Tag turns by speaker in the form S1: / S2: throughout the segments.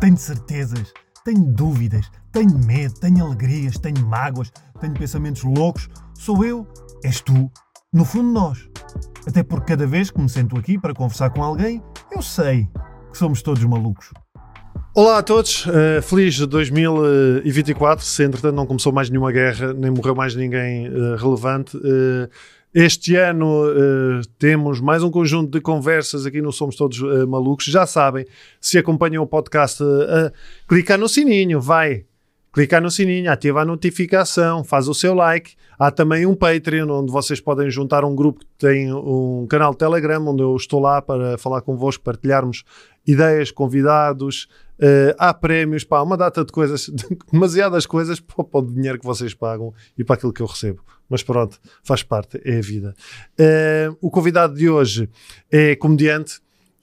S1: Tenho certezas, tenho dúvidas, tenho medo, tenho alegrias, tenho mágoas, tenho pensamentos loucos. Sou eu, és tu, no fundo nós. Até porque cada vez que me sento aqui para conversar com alguém, eu sei que somos todos malucos.
S2: Olá a todos, uh, feliz 2024. Se entretanto não começou mais nenhuma guerra, nem morreu mais ninguém uh, relevante. Uh, este ano temos mais um conjunto de conversas aqui no Somos Todos Malucos. Já sabem, se acompanham o podcast, clicar no sininho, vai clicar no sininho, ativa a notificação, faz o seu like. Há também um Patreon onde vocês podem juntar um grupo que tem um canal de Telegram onde eu estou lá para falar convosco, partilharmos ideias, convidados, Uh, há prémios, pá, uma data de coisas, demasiadas coisas para, o dinheiro que vocês pagam e para aquilo que eu recebo. Mas pronto, faz parte, é a vida. Uh, o convidado de hoje é comediante,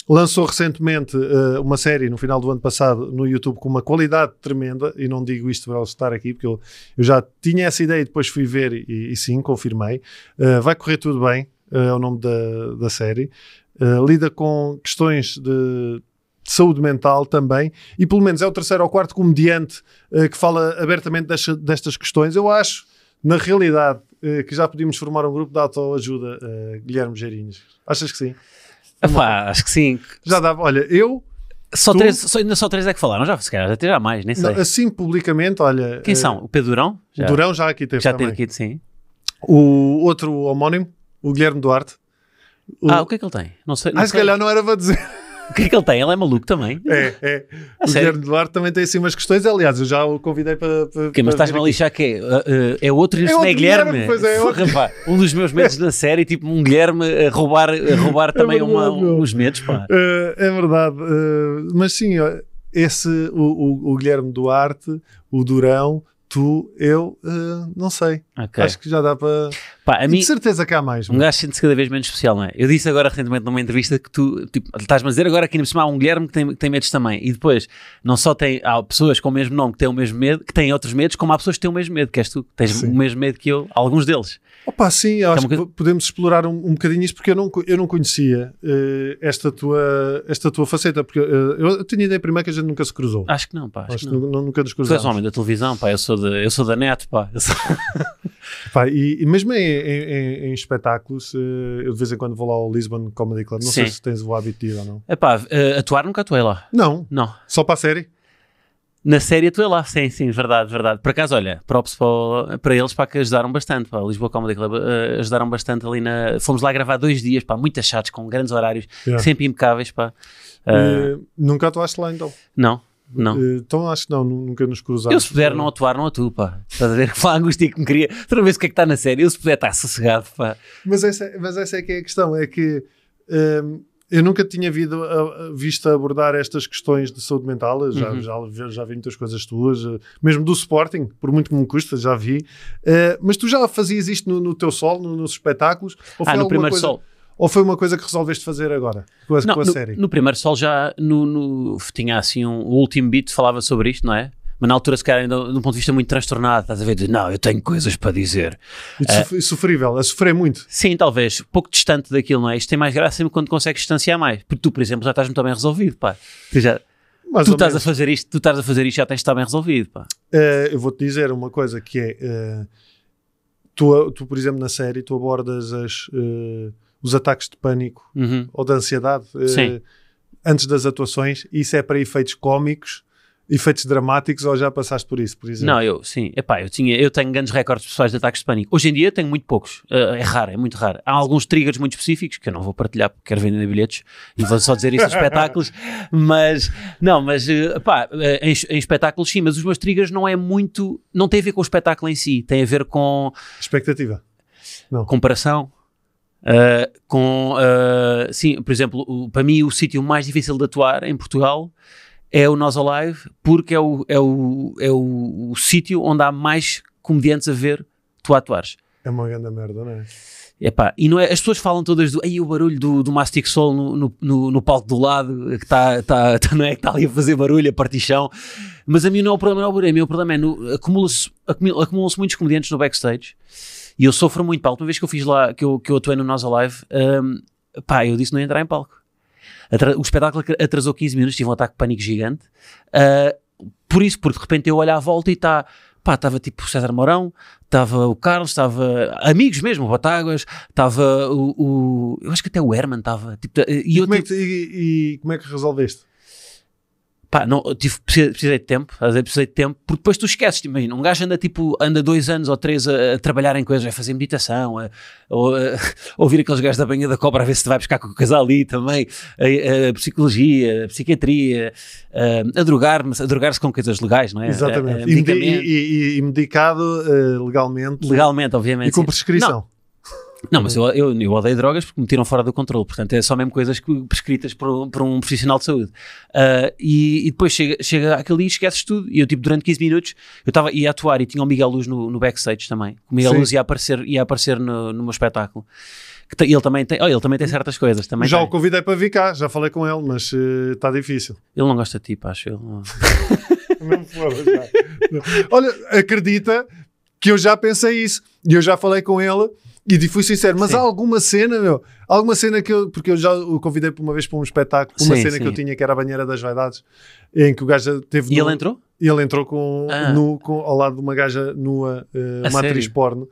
S2: lançou recentemente uh, uma série no final do ano passado no YouTube com uma qualidade tremenda, e não digo isto para ele estar aqui, porque eu, eu já tinha essa ideia e depois fui ver e, e sim, confirmei. vai correr tudo bem, é o nome da, da série. lida com questões de de saúde mental também, e pelo menos é o terceiro ou quarto comediante uh, que fala abertamente desta, destas questões. Eu acho, na realidade, uh, que já podíamos formar um grupo de autoajuda, uh, Guilherme Geirinhos. Achas que sim?
S3: Epá, acho que sim.
S2: Já dava, olha, eu.
S3: Só tu, três, só, ainda só três é que falaram, já, se calhar, já terá mais, nem sei.
S2: Não, assim, publicamente, olha.
S3: Quem são? O Pedro Durão?
S2: Já. Durão já aqui teve.
S3: Já
S2: também.
S3: teve aqui, sim.
S2: O outro homónimo, o Guilherme Duarte.
S3: O... Ah, o que é que ele tem? Não sei. Não
S2: ah, se calhar não era para dizer.
S3: O que é que ele tem? Ele é maluco também?
S2: É, é. o Guilherme Duarte também tem assim umas questões. Aliás, eu já o convidei para. para
S3: okay, mas estás-me a lixar que é? Uh, uh, é outro, é, outro é Guilherme. Guilherme pois é, é outro. Um dos meus medos na série, tipo um Guilherme a roubar, a roubar é também verdade, uma, uns medos. Pá.
S2: Uh, é verdade. Uh, mas sim, esse, o, o, o Guilherme Duarte, o Durão, tu, eu, uh, não sei. Okay. Acho que já dá para. Pá, mim, de certeza que há mais.
S3: Um gajo sente-se cada vez menos especial, não é? Eu disse agora recentemente numa entrevista que tu tipo, estás-me a dizer agora que ainda por cima há um Guilherme que tem, que tem medos também. E depois, não só tem, há pessoas com o mesmo nome que têm o mesmo medo, que têm outros medos, como há pessoas que têm o mesmo medo, que és tu, que tens Sim. o mesmo medo que eu, alguns deles.
S2: Opa, sim, acho que podemos explorar um, um bocadinho isso porque eu não, eu não conhecia uh, esta, tua, esta tua faceta, porque uh, eu tinha ideia primeiro que a gente nunca se cruzou.
S3: Acho que não, pá. Acho,
S2: acho que não. nunca nos cruzamos.
S3: Tu és homem da televisão, pá, eu sou, de, eu sou da net, pá. Sou...
S2: pá e, e, mesmo em, em, em espetáculos, uh, eu de vez em quando vou lá ao Lisbon Comedy Club, não sim. sei se tens o hábito de ir ou não.
S3: É pá, atuar nunca atuei lá.
S2: Não?
S3: Não.
S2: Só para a série?
S3: Na série tu é lá, sim, sim, verdade, verdade. Por acaso, olha, props para, para eles, para que ajudaram bastante, para Lisboa Comedy Club, uh, ajudaram bastante ali na... Fomos lá gravar dois dias, pá, muito achados, com grandes horários, yeah. sempre impecáveis, pá.
S2: Uh, nunca atuaste lá então?
S3: Não, não.
S2: Uh, então acho que não, nunca nos cruzamos.
S3: Eu se puder não atuar, não atuo, pá. Estás a ver que a angústia que me queria. Toda vez o que é que está na série, eu se puder estar sossegado, pá.
S2: Mas essa, mas essa é que é a questão, é que... Um, eu nunca tinha visto, visto abordar estas questões de saúde mental. Já, uhum. já, já vi muitas coisas tuas, eh, mesmo do Sporting, por muito que me custa, já vi. Uh, mas tu já fazias isto no, no teu sol, no, nos espetáculos?
S3: Ou ah, no primeiro coisa, sol.
S2: Ou foi uma coisa que resolveste fazer agora, com a,
S3: não,
S2: com a
S3: no,
S2: série?
S3: No primeiro sol já no, no, tinha assim um, o último beat falava sobre isto, não é? Mas na altura, se calhar, ainda de um ponto de vista muito transtornado, estás a ver? De, não, eu tenho coisas para dizer.
S2: E uh, sofrível, a sofrer muito.
S3: Sim, talvez, pouco distante daquilo, não é? Isto tem mais graça sempre quando consegues distanciar mais. Porque tu, por exemplo, já estás muito bem resolvido, pá. Tu já. Mais tu estás menos. a fazer isto, tu estás a fazer isto, já tens de estar bem resolvido, pá.
S2: Uh, eu vou-te dizer uma coisa que é. Uh, tu, tu, por exemplo, na série, tu abordas as, os ataques de pânico uhum. ou de ansiedade antes das atuações, isso é para efeitos cómicos efeitos dramáticos ou já passaste por isso, por exemplo?
S3: Não, eu sim. Epá, eu, tinha, eu tenho grandes recordes pessoais de ataques de pânico. Hoje em dia tenho muito poucos. Uh, é raro, é muito raro. Há alguns triggers muito específicos que eu não vou partilhar porque quero vender bilhetes e vou só dizer isso nos espetáculos. Mas, não, mas, uh, epá, eh, em, em, espetáculos sim, mas os meus triggers não é muito, não tem a ver com o espetáculo em si, tem a ver com...
S2: Expectativa.
S3: Não. Comparação. Uh, com, sim, por exemplo, o, para mim o sítio mais difícil de atuar em Portugal é o Nós Alive, porque é o, é o, é o, o sítio onde há mais comediantes a ver tu atuares.
S2: É uma grande merda, não é?
S3: Epá, e não é, as pessoas falam todas do aí o barulho do, do Mastic Soul no, no, no, no palco do lado que está tá, tá, não é, que está ali a fazer barulho, a partição. Mas a mim não é o problema, não é o barulho. O meu problema é acumula-se acumula, muitos comediantes no backstage e eu sofro muito. Pá, a última vez que eu fiz lá, que eu, que eu atuei no Nós Alive, um, pá, eu disse não ia entrar em palco o espetáculo atrasou 15 minutos, tive um ataque de pânico gigante. Ah, por isso, porque de repente eu olho à volta e está. Pá, estava tipo o César Mourão, estava o Carlos, estava amigos mesmo, o Botáguas, estava o, o- Eu acho que até o Herman estava. Tipo, e
S2: E,
S3: eu
S2: como é
S3: tipo,
S2: que, e- e como é que resolveste?
S3: Pá, não, tive, precisei, de tempo, precisei de tempo, porque depois tu esqueces, tipo, imagina, um gajo anda tipo, anda dois anos ou três a, a trabalhar em coisas, a fazer meditação, a, a, a ouvir aqueles gajos da banha da cobra a ver se te vai buscar com o casal ali também, a, psicologia, a psiquiatria, a, drogar-me, a drogar-se com coisas legais, não é?
S2: Exatamente. E, e- e- e medicado eh, legalmente
S3: legalmente, obviamente.
S2: e com prescrição.
S3: Não, mas eu, eu, eu odeio drogas porque me tiram fora do controle. Portanto, é só mesmo coisas que- prescritas por, um- por um profissional de saúde. Ah, e, e depois chega, chega aquele e esqueces tudo. E eu, tipo, durante 15 minutos, eu estava ia atuar e tinha o Miguel Luz no, no backstage também. O Miguel
S2: Sim.
S3: Luz ia aparecer, ia aparecer no, no meu espetáculo. Que ele, também tem, oh, ele também tem certas coisas. Também
S2: já
S3: tem.
S2: o convidei para vir cá, já falei com ele, mas eh, está difícil.
S3: Ele não gosta de ti, pá, acho eu.
S2: Não. Olha, acredita que eu já pensei isso. E eu já falei com ele e fui sincero, mas
S3: Sim.
S2: há alguma cena, meu, alguma cena que eu, porque eu já o convidei por uma vez para um espetáculo, uma
S3: Sim,
S2: cena
S3: sim.
S2: que eu tinha que era a banheira das vaidades, em que o gajo teve
S3: E
S2: no-
S3: ele entrou?
S2: e ele entrou com,
S3: Ah.
S2: nu, com- ao lado de uma gaja nua,
S3: A
S2: uma atriz porno.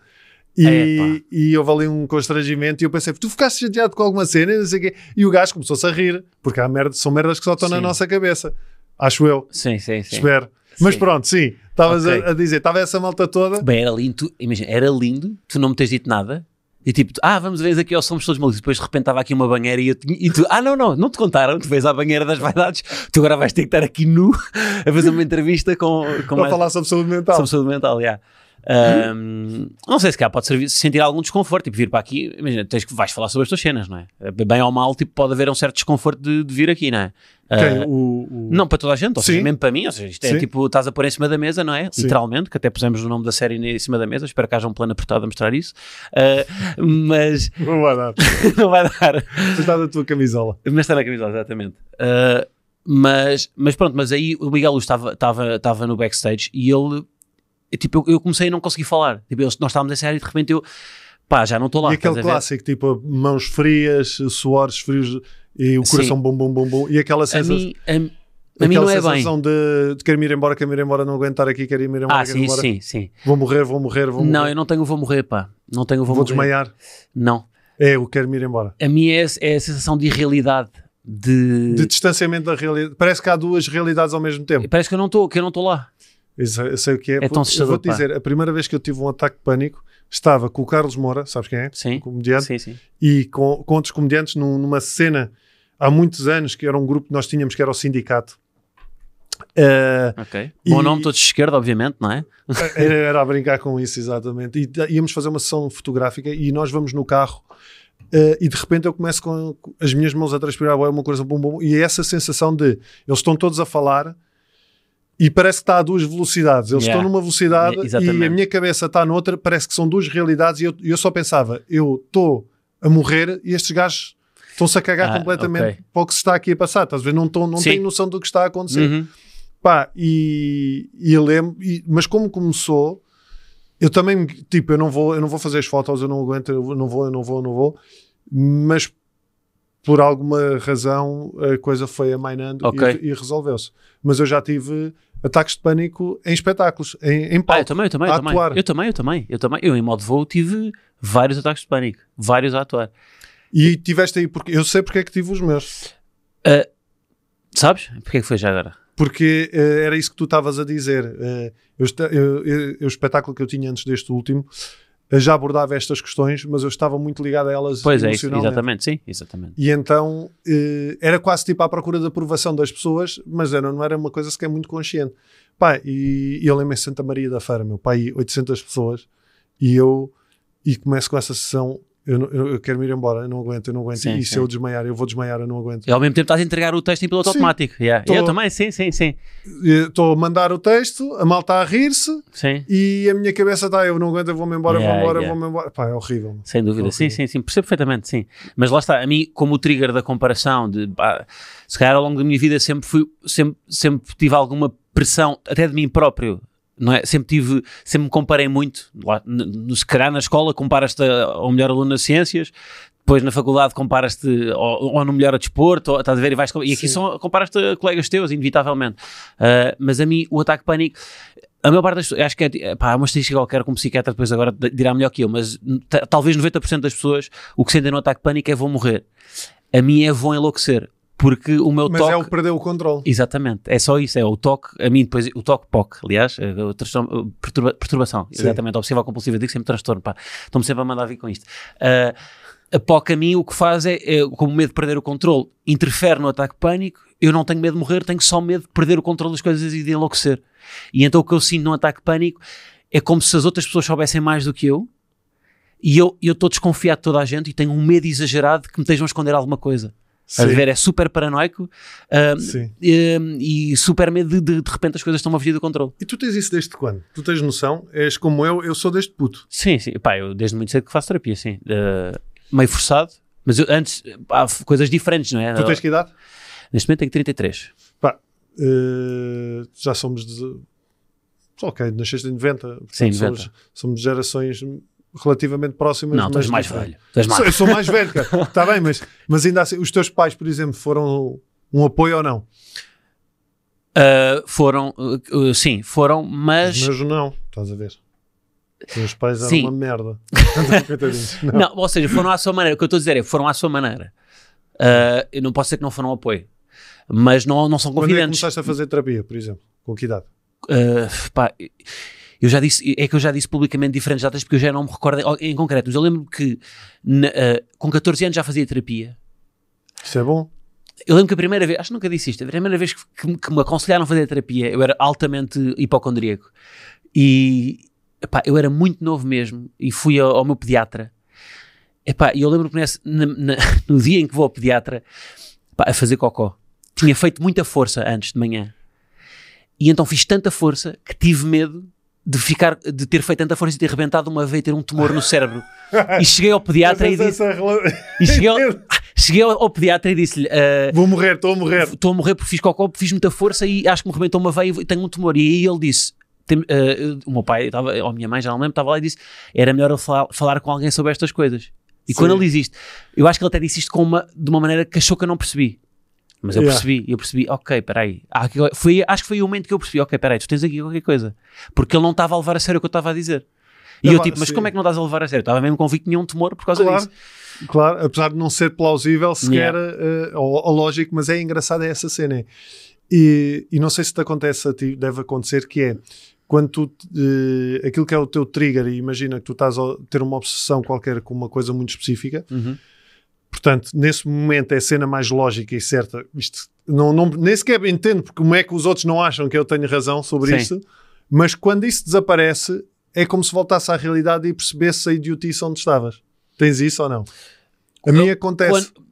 S2: E, e houve ali um constrangimento e eu pensei, tu ficaste chateado com alguma cena e não sei o quê. E o gajo começou-se a rir, porque há merda, são merdas que só estão na nossa cabeça. Acho eu,
S3: Sim, sim, sim.
S2: espero. Mas pronto, sim, estavas
S3: Ok.
S2: a, a dizer, estava essa malta toda.
S3: Bem, era lindo, tu- imagina, era lindo, tu não me tens dito nada. E tipo, ah, vamos ver aqui ao Somos Todos Malucos. Depois de repente estava aqui uma banheira e, eu tinha- e tu, ah, não, não, não te contaram, tu vês à banheira das vaidades, tu agora vais ter que estar aqui nu a fazer uma entrevista com, com
S2: Para
S3: mais-
S2: falar sobre saúde mental.
S3: sobre saúde mental, já. Ahm, não sei se cá pode servir, sentir algum desconforto, tipo vir para aqui, imagina, tens que vais falar sobre as tuas cenas, não é? Bem ou mal, tipo, pode haver um certo desconforto de, de vir aqui, não é?
S2: Quem?
S3: Ah,
S2: O, o-
S3: não, para toda a gente, ou seja,
S2: Sim.
S3: mesmo para mim, ou seja, isto é
S2: Sim.
S3: tipo, estás a pôr em cima da mesa, não é?
S2: Sim.
S3: Literalmente, que até pusemos o nome da série em cima da mesa, espero que haja um plano apertado a mostrar isso, Ah, mas
S2: Não vai dar.
S3: não vai dar.
S2: Tu estás da tua camisola.
S3: Mas está na camisola, exatamente. Ah, mas, mas pronto, mas aí o Miguel Luz estava, estava, estava no backstage e ele, eu, tipo, eu, eu comecei a não conseguir falar. Tipo, eu- nós estávamos em série e de repente eu, pá, já não estou lá.
S2: e aquele
S3: a
S2: clássico, tipo, mãos frias, suores frios e o
S3: Sim.
S2: coração bom, bom, bom, bom. E aquela
S3: A
S2: sensação.
S3: mim, a, a mim não é bem.
S2: sensação de, de quero-me ir embora, quero-me ir embora, não aguentar aqui, quero ir embora,
S3: Ah,
S2: quero
S3: sim,
S2: embora.
S3: sim, sim.
S2: Vou morrer, vou morrer, vou
S3: Não,
S2: morrer.
S3: eu não tenho vou morrer, pá. Não tenho vou,
S2: vou
S3: morrer.
S2: desmaiar.
S3: Não.
S2: É, eu quero-me ir embora.
S3: A minha é, é a sensação de irrealidade. De...
S2: De distanciamento da realidade. Parece que há duas realidades ao mesmo tempo.
S3: Parece que eu não estou, que eu não estou lá.
S2: Eu sei o que é.
S3: É tão
S2: Vou- eu vou-te dizer, a primeira vez que eu tive um ataque de pânico estava com o Carlos Moura, sabes quem é?
S3: Sim.
S2: Um comediante.
S3: Sim, sim.
S2: E com, com outros comediantes num- numa cena há muitos anos, que era um grupo que nós tínhamos que era o Sindicato. Eh,
S3: Ok.
S2: E-
S3: Bom nome, todos de esquerda, obviamente, não é?
S2: era, era a brincar com isso, exatamente. E íamos fazer uma sessão fotográfica e nós vamos no carro eh, e de repente eu começo com as minhas mãos a transpirar, bué, uma coisa bum, bum, e é essa sensação de eles estão todos a falar e parece que está a duas velocidades. Eles
S3: Yeah.
S2: estão numa velocidade
S3: Yeah,
S2: e
S3: exatamente.
S2: a minha cabeça está noutra, parece que são duas realidades e eu, eu só pensava, eu estou a morrer e estes gajos estão-se a cagar
S3: Ah,
S2: completamente
S3: ok.
S2: para o que se está aqui a passar. Estás a ver? Não, estão, não
S3: Sim.
S2: têm noção do que está a acontecer.
S3: Uhum.
S2: Pá, e, e eu lembro, e- mas como começou, eu também, tipo, eu não vou, eu não vou fazer as fotos, eu não aguento, eu não vou, eu não vou, eu não vou, mas por alguma razão a coisa foi amainando
S3: Ok.
S2: e, e resolveu-se. Mas eu já tive ataques de pânico em espetáculos, em, em
S3: Ah,
S2: palco.
S3: eu também, eu também, eu
S2: a
S3: também.
S2: atuar.
S3: Eu também, eu também, eu também. Eu em modo voo tive vários ataques de pânico, vários a atuar.
S2: E tiveste aí, porque eu sei porque é que tive os meus.
S3: Sabes? Porquê que foi já agora?
S2: Porque eh, era isso que tu estavas a dizer. Eh, eu eu- eu- o espetáculo que eu tinha antes deste último já abordava estas questões, mas eu estava muito ligado a elas
S3: Pois é, isso, exatamente, sim, exatamente.
S2: E então eh, era quase tipo à procura da aprovação das pessoas, mas era, não era uma coisa sequer muito consciente. Pá, e, e eu lembro em Santa Maria da Feira, meu pai, 800 pessoas, e eu e começo com essa sessão. Eu, eu, eu quero me ir embora, eu não aguento, eu não aguento.
S3: Sim,
S2: e se
S3: sim.
S2: eu desmaiar, eu vou desmaiar, eu não aguento.
S3: E ao mesmo tempo estás a entregar o texto em piloto
S2: Sim.
S3: automático. Yeah.
S2: Tô-
S3: Eu também, sim, sim, sim.
S2: Estou a mandar o texto, a malta a rir-se,
S3: Sim,
S2: e a minha cabeça está, eu não aguento, eu vou-me embora,
S3: Yeah,
S2: vou embora,
S3: yeah.
S2: vou-me embora. Pá, é horrível.
S3: sem dúvida. Sim,
S2: Ok.
S3: sim, sim. Percebo perfeitamente, sim. Mas lá está, a mim, como o trigger da comparação, de, pá, se calhar ao longo da minha vida sempre, fui, sempre, sempre tive alguma pressão, até de mim próprio. Não é? Sempre tive, sempre me comparei muito. Lá, n- n- se calhar na escola comparas-te ao melhor aluno nas ciências, depois na faculdade comparas-te ou, ou no melhor a desporto, ou, estás a ver, e, vais, e aqui
S2: Sim.
S3: são, comparas-te a colegas teus, inevitavelmente. Uh, mas a mim, o ataque pânico, a maior parte das pessoas, acho que é, pá, há uma estatística qualquer, como psiquiatra depois agora dirá melhor que eu, mas talvez 90% das pessoas o que sentem no ataque de pânico é vão morrer. A mim é vão enlouquecer, porque o meu
S2: Mas
S3: toque...
S2: é o perder o controle.
S3: Exatamente, é só isso, é o toque, a mim depois, o toque POC, aliás, é o transtorno- perturba- perturbação,
S2: Sim.
S3: exatamente, obsessiva compulsiva, digo sempre transtorno, pá, estou-me sempre a mandar vir com isto. Ah, a POC a mim o que faz é, é, como medo de perder o controle, interfere no ataque pânico, eu não tenho medo de morrer, tenho só medo de perder o controle das coisas e de enlouquecer. E então o que eu sinto num ataque pânico é como se as outras pessoas soubessem mais do que eu, e eu eu estou desconfiado de toda a gente e tenho um medo exagerado de que me estejam a esconder alguma coisa. A ver? É super paranoico um, e super medo de, de de repente as coisas estão a fugir do controle.
S2: E tu tens isso desde quando? Tu tens noção? És como eu, eu sou desde puto.
S3: Sim, sim. Pá, eu desde muito cedo que faço terapia, sim. Uh, meio forçado, mas eu, antes há coisas diferentes, não é?
S2: Tu tens que idade?
S3: Neste momento tenho 33.
S2: Pá, eh, já somos de... Ok, nasceste em 90. portanto,
S3: Sim,
S2: Somos,
S3: 90.
S2: somos gerações relativamente próximas.
S3: Não, tu
S2: mas
S3: és mais velho. Mais.
S2: Eu sou mais velho, cara. Está bem, mas, mas ainda assim, os teus pais, por exemplo, foram um apoio ou não?
S3: Uh, foram, uh, uh, sim, foram, mas.
S2: Os meus não, estás a ver? Os meus pais eram
S3: Sim.
S2: uma merda. Não.
S3: Não, ou seja, foram à sua maneira. O que eu estou a dizer é foram à sua maneira. Eu não posso dizer que não foram apoio, mas não, não são
S2: Quando é que começaste a fazer terapia, por exemplo? Com que idade?
S3: Pá, eu já disse, é que eu já disse publicamente diferentes datas porque eu já não me recordo em, em concreto, mas eu lembro que na- uh, com 14 anos já fazia terapia.
S2: Isso é bom?
S3: Eu lembro que a primeira vez, acho que nunca disse isto, a primeira vez que, que- que me aconselharam a fazer terapia, eu era altamente hipocondríaco e epá, eu era muito novo mesmo e fui ao, ao meu pediatra. E eu lembro que nesse- na- na- no dia em que vou ao pediatra epá, a fazer cocó, tinha feito muita força antes de manhã e então fiz tanta força que tive medo de ficar, de ter feito tanta força e ter rebentado uma e ter um tumor no cérebro. E cheguei ao pediatra e disse,
S2: rela-
S3: e cheguei ao, cheguei ao, pediatra e disse-lhe, "Ah,
S2: Vou morrer, estou a morrer.
S3: estou a morrer porque fiz cocó, fiz muita força e acho que me rebentou uma veia e tenho um tumor. E aí ele disse, tem- eh, o meu pai, estava, ou a minha mãe, já não lembro, estava lá e disse, era melhor eu falar, falar com alguém sobre estas coisas. E
S2: Sim.
S3: quando ele diz isto, eu acho que ele até disse isto com uma, de uma maneira que achou que eu não percebi. Mas eu
S2: Yeah.
S3: percebi, eu percebi, ok, peraí. Aqui- foi, acho que foi o momento que eu percebi, ok, peraí, tu tens aqui qualquer coisa. Porque ele não estava a levar a sério o que eu estava a dizer. E eu tipo, mas
S2: sim.
S3: como é que não estás a levar a sério? Eu Estava mesmo convicto que tinha um tumor por causa
S2: Claro,
S3: disso.
S2: claro, apesar de não ser plausível sequer eh, ou, ou lógico, mas é engraçado é essa cena. E, e não sei se te acontece a ti, deve acontecer, que é quando tu, eh, aquilo que é o teu trigger, e imagina que tu estás a ter uma obsessão qualquer com uma coisa muito específica,
S3: Uhum.
S2: Portanto, nesse momento é a cena mais lógica e certa. Isto, não, não, nem sequer entendo porque como é que os outros não acham que eu tenho razão sobre
S3: Sim.
S2: isso, mas quando isso desaparece, é como se voltasse à realidade e percebesse a idiotice onde estavas. Tens isso ou não? A mim acontece.
S3: Quando,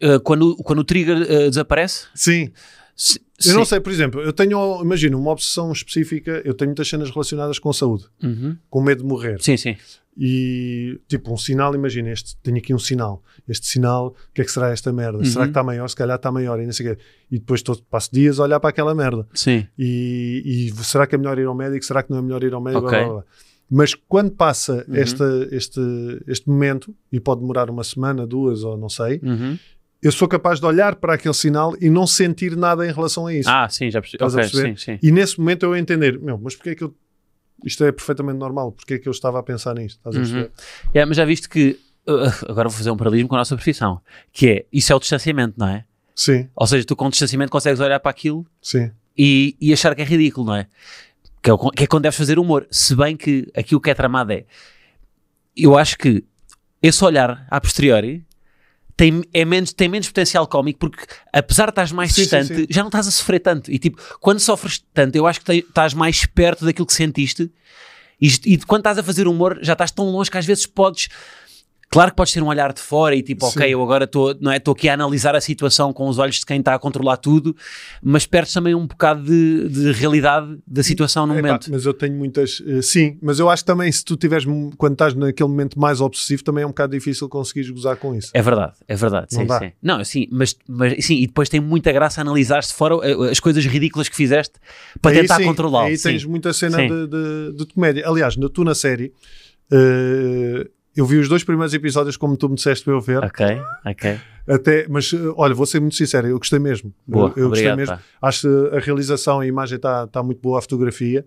S3: eh, quando, quando o trigger eh, desaparece,
S2: Sim.
S3: se-
S2: Eu não
S3: sim.
S2: sei, por exemplo, eu tenho, imagina, uma obsessão específica, eu tenho muitas cenas relacionadas com saúde,
S3: Uhum.
S2: com medo de morrer.
S3: Sim, sim.
S2: E tipo, um sinal, imagina, este, tenho aqui um sinal. Este sinal, o que é que será esta merda?
S3: Uhum.
S2: Será que está maior? Se calhar está maior e não sei o quê. E depois tô, passo dias a olhar para aquela merda.
S3: Sim.
S2: E, e será que é melhor ir ao médico? Será que não é melhor ir ao médico?
S3: Ok.
S2: Blá, blá, blá. Mas quando passa
S3: Uhum.
S2: esta, este, este momento, e pode demorar uma semana, duas ou não sei,
S3: Uhum.
S2: Eu sou capaz de olhar para aquele sinal e não sentir nada em relação a isso.
S3: Ah, sim, já percebi.
S2: Estás a
S3: Ok,
S2: perceber?
S3: sim, sim.
S2: E nesse momento eu entender, meu, mas porquê é que eu. Isto é perfeitamente normal, porquê é que eu estava a pensar nisto? Estás a
S3: Uhum.
S2: perceber?
S3: É, mas já viste que. uh, agora vou fazer um paralelismo com a nossa profissão. Que é. Isso é o distanciamento, não é?
S2: Sim,
S3: Ou seja, tu com distanciamento consegues olhar para aquilo
S2: sim.
S3: e, e achar que é ridículo, não é? Que é, o- que é quando deves fazer humor. Se bem que aqui o que é tramado é. Eu acho que esse olhar a posteriori tem, é menos, tem menos potencial cómico porque apesar de estás mais
S2: Sim, sim,
S3: distante,
S2: sim.
S3: já não estás a sofrer tanto. E tipo, quando sofres tanto, eu acho que estás mais perto daquilo que sentiste e, e quando estás a fazer humor já estás tão longe que às vezes podes. Claro que podes ter um olhar de fora e tipo,
S2: Sim.
S3: ok, eu agora estou é, aqui a analisar a situação com os olhos de quem está a controlar tudo, mas perdes também um bocado de, de realidade da situação no momento.
S2: mas eu tenho muitas. eh, sim, mas eu acho também se tu tiveres, quando estás naquele momento mais obsessivo, também é um bocado difícil conseguires gozar com isso.
S3: É verdade, é verdade.
S2: Não
S3: sim,
S2: dá.
S3: sim. Não, sim, mas, mas sim, e depois tem muita graça analisar-se fora eh, as coisas ridículas que fizeste para
S2: Aí
S3: tentar controlá-lo.
S2: Aí
S3: sim.
S2: tens muita cena de, de, de comédia. Aliás, na- tu na série, eh, eu vi os dois primeiros episódios como tu me disseste para eu ver.
S3: Ok, ok.
S2: Até, mas eh, olha, vou ser muito sincero, eu gostei mesmo.
S3: Boa,
S2: eu, eu gostei
S3: obrigado,
S2: mesmo.
S3: pá.
S2: Acho que a realização, a imagem está tá muito boa, a fotografia.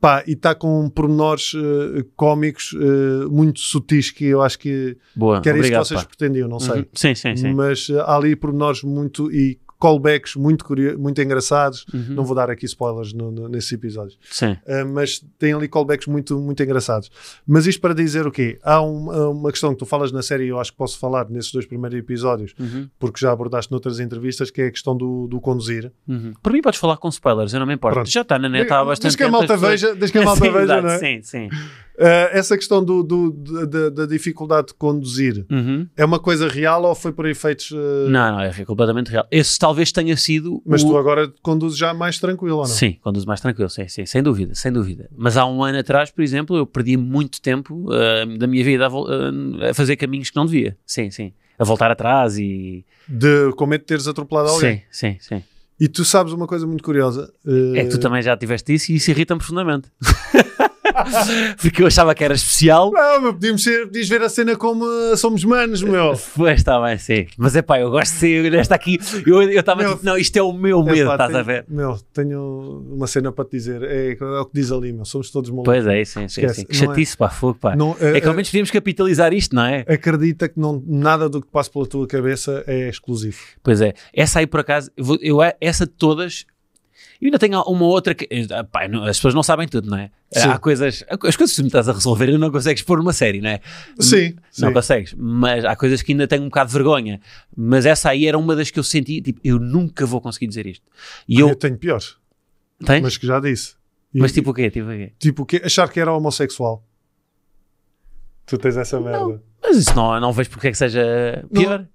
S2: Pá, e está com pormenores eh, cómicos eh, muito sutis que eu acho que,
S3: Boa,
S2: que era
S3: obrigado,
S2: isso que vocês
S3: pá.
S2: pretendiam, não sei.
S3: Uhum. Sim, sim, sim.
S2: Mas eh, há ali pormenores muito e callbacks muito, muito engraçados.
S3: Uhum.
S2: Não vou dar aqui spoilers no, no, nesses episódios.
S3: Sim.
S2: Uh, mas tem ali callbacks muito, muito engraçados. Mas isto para dizer o quê? Há um- uma questão que tu falas na série, eu acho que posso falar nesses dois primeiros episódios,
S3: Uhum.
S2: porque já abordaste noutras entrevistas, que é a questão do, do conduzir.
S3: Uhum. Por mim podes falar com spoilers, eu não me importo.
S2: Pronto.
S3: Já está na net há bastante
S2: Desde que a
S3: tempo,
S2: malta veja, desde que a malta
S3: Sim,
S2: veja, não é?
S3: Sim, sim.
S2: Uh, essa questão do, do- da- da, da dificuldade de conduzir
S3: Uhum.
S2: é uma coisa real ou foi por efeitos. uh,
S3: Não, não, é completamente real. Esse talvez tenha sido.
S2: Mas
S3: o...
S2: tu agora conduzes já mais tranquilo ou não?
S3: Sim, conduz mais tranquilo, sim, sim, sem dúvida, sem dúvida. Mas há um ano atrás, por exemplo, eu perdi muito tempo ah, da minha vida a, a fazer caminhos que não devia. Sim, sim. A voltar atrás e.
S2: De, com medo de teres atropelado alguém.
S3: Sim, sim, sim.
S2: E tu sabes uma coisa muito curiosa. uh,
S3: É que tu também já tiveste isso e isso irrita-me profundamente. Porque eu achava que era especial.
S2: Não, mas podíamos, ser, podias ver a cena como uh, somos manos, meu.
S3: Pois está bem, sim. Mas é pá, eu gosto de ser nesta aqui. Eu estava tipo, não, isto é o meu medo,
S2: Epá,
S3: estás
S2: tenho,
S3: a ver?
S2: Meu, tenho uma cena para te dizer. É, é o que diz ali, meu. Somos todos malucos.
S3: Pois é, sim, sim, sim. Que
S2: é-
S3: chatice, pá, fogo, pá.
S2: Não,
S3: É que ao menos podíamos capitalizar isto, não é?
S2: Acredita que não, nada do que passa pela tua cabeça é exclusivo.
S3: Pois é. Essa aí, por acaso, eu, eu- essa de todas. Eu ainda tenho uma outra que. ah, pá, não- as pessoas não sabem tudo, não é?
S2: Sim.
S3: Há coisas. As coisas que tu me estás a resolver, não consegues pôr numa série, não é?
S2: Sim,
S3: Não
S2: sim.
S3: consegues. Mas há coisas que ainda tenho um bocado de vergonha. Mas essa aí era uma das que eu senti, tipo, eu nunca vou conseguir dizer isto. E
S2: Eu,
S3: eu.
S2: tenho piores,
S3: Tens?
S2: mas que já disse. E-
S3: Mas tipo o quê? Tipo o quê?
S2: tipo que achar que era homossexual. Tu tens essa merda.
S3: Mas isso não, não vejo porque é que seja pior.
S2: Não,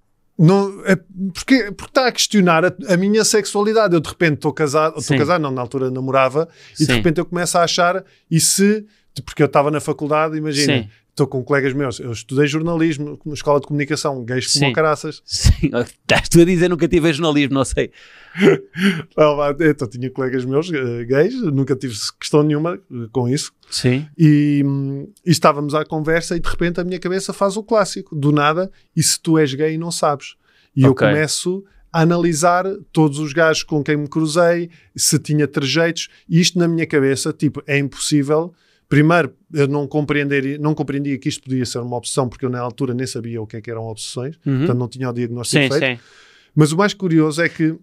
S2: é porque, porque está a questionar a, a minha sexualidade. Eu de repente estou casado, estou
S3: Sim.
S2: casado, não, na altura namorava, e de
S3: Sim.
S2: repente eu começo a achar, e se, porque eu estava na faculdade, imagina,
S3: Sim.
S2: Estou com colegas meus, eu estudei jornalismo, na escola de comunicação, gays como caraças.
S3: Sim. Estás tu a dizer nunca tive jornalismo, não sei.
S2: Vá, Então tinha colegas meus eh, gays, nunca tive questão nenhuma eh, com isso,
S3: Sim.
S2: e, hum, e estávamos à conversa e de repente a minha cabeça faz o clássico, do nada, e se tu és gay não sabes. E eu
S3: Ok.
S2: começo a analisar todos os gajos com quem me cruzei, se tinha trejeitos, e isto na minha cabeça, tipo, é impossível. Primeiro, eu não, compreender, não compreendia que isto podia ser uma obsessão, porque eu na altura nem sabia o que é que eram obsessões,
S3: Uhum.
S2: portanto não tinha o diagnóstico
S3: Sim,
S2: feito.
S3: sim.
S2: Mas o mais curioso é que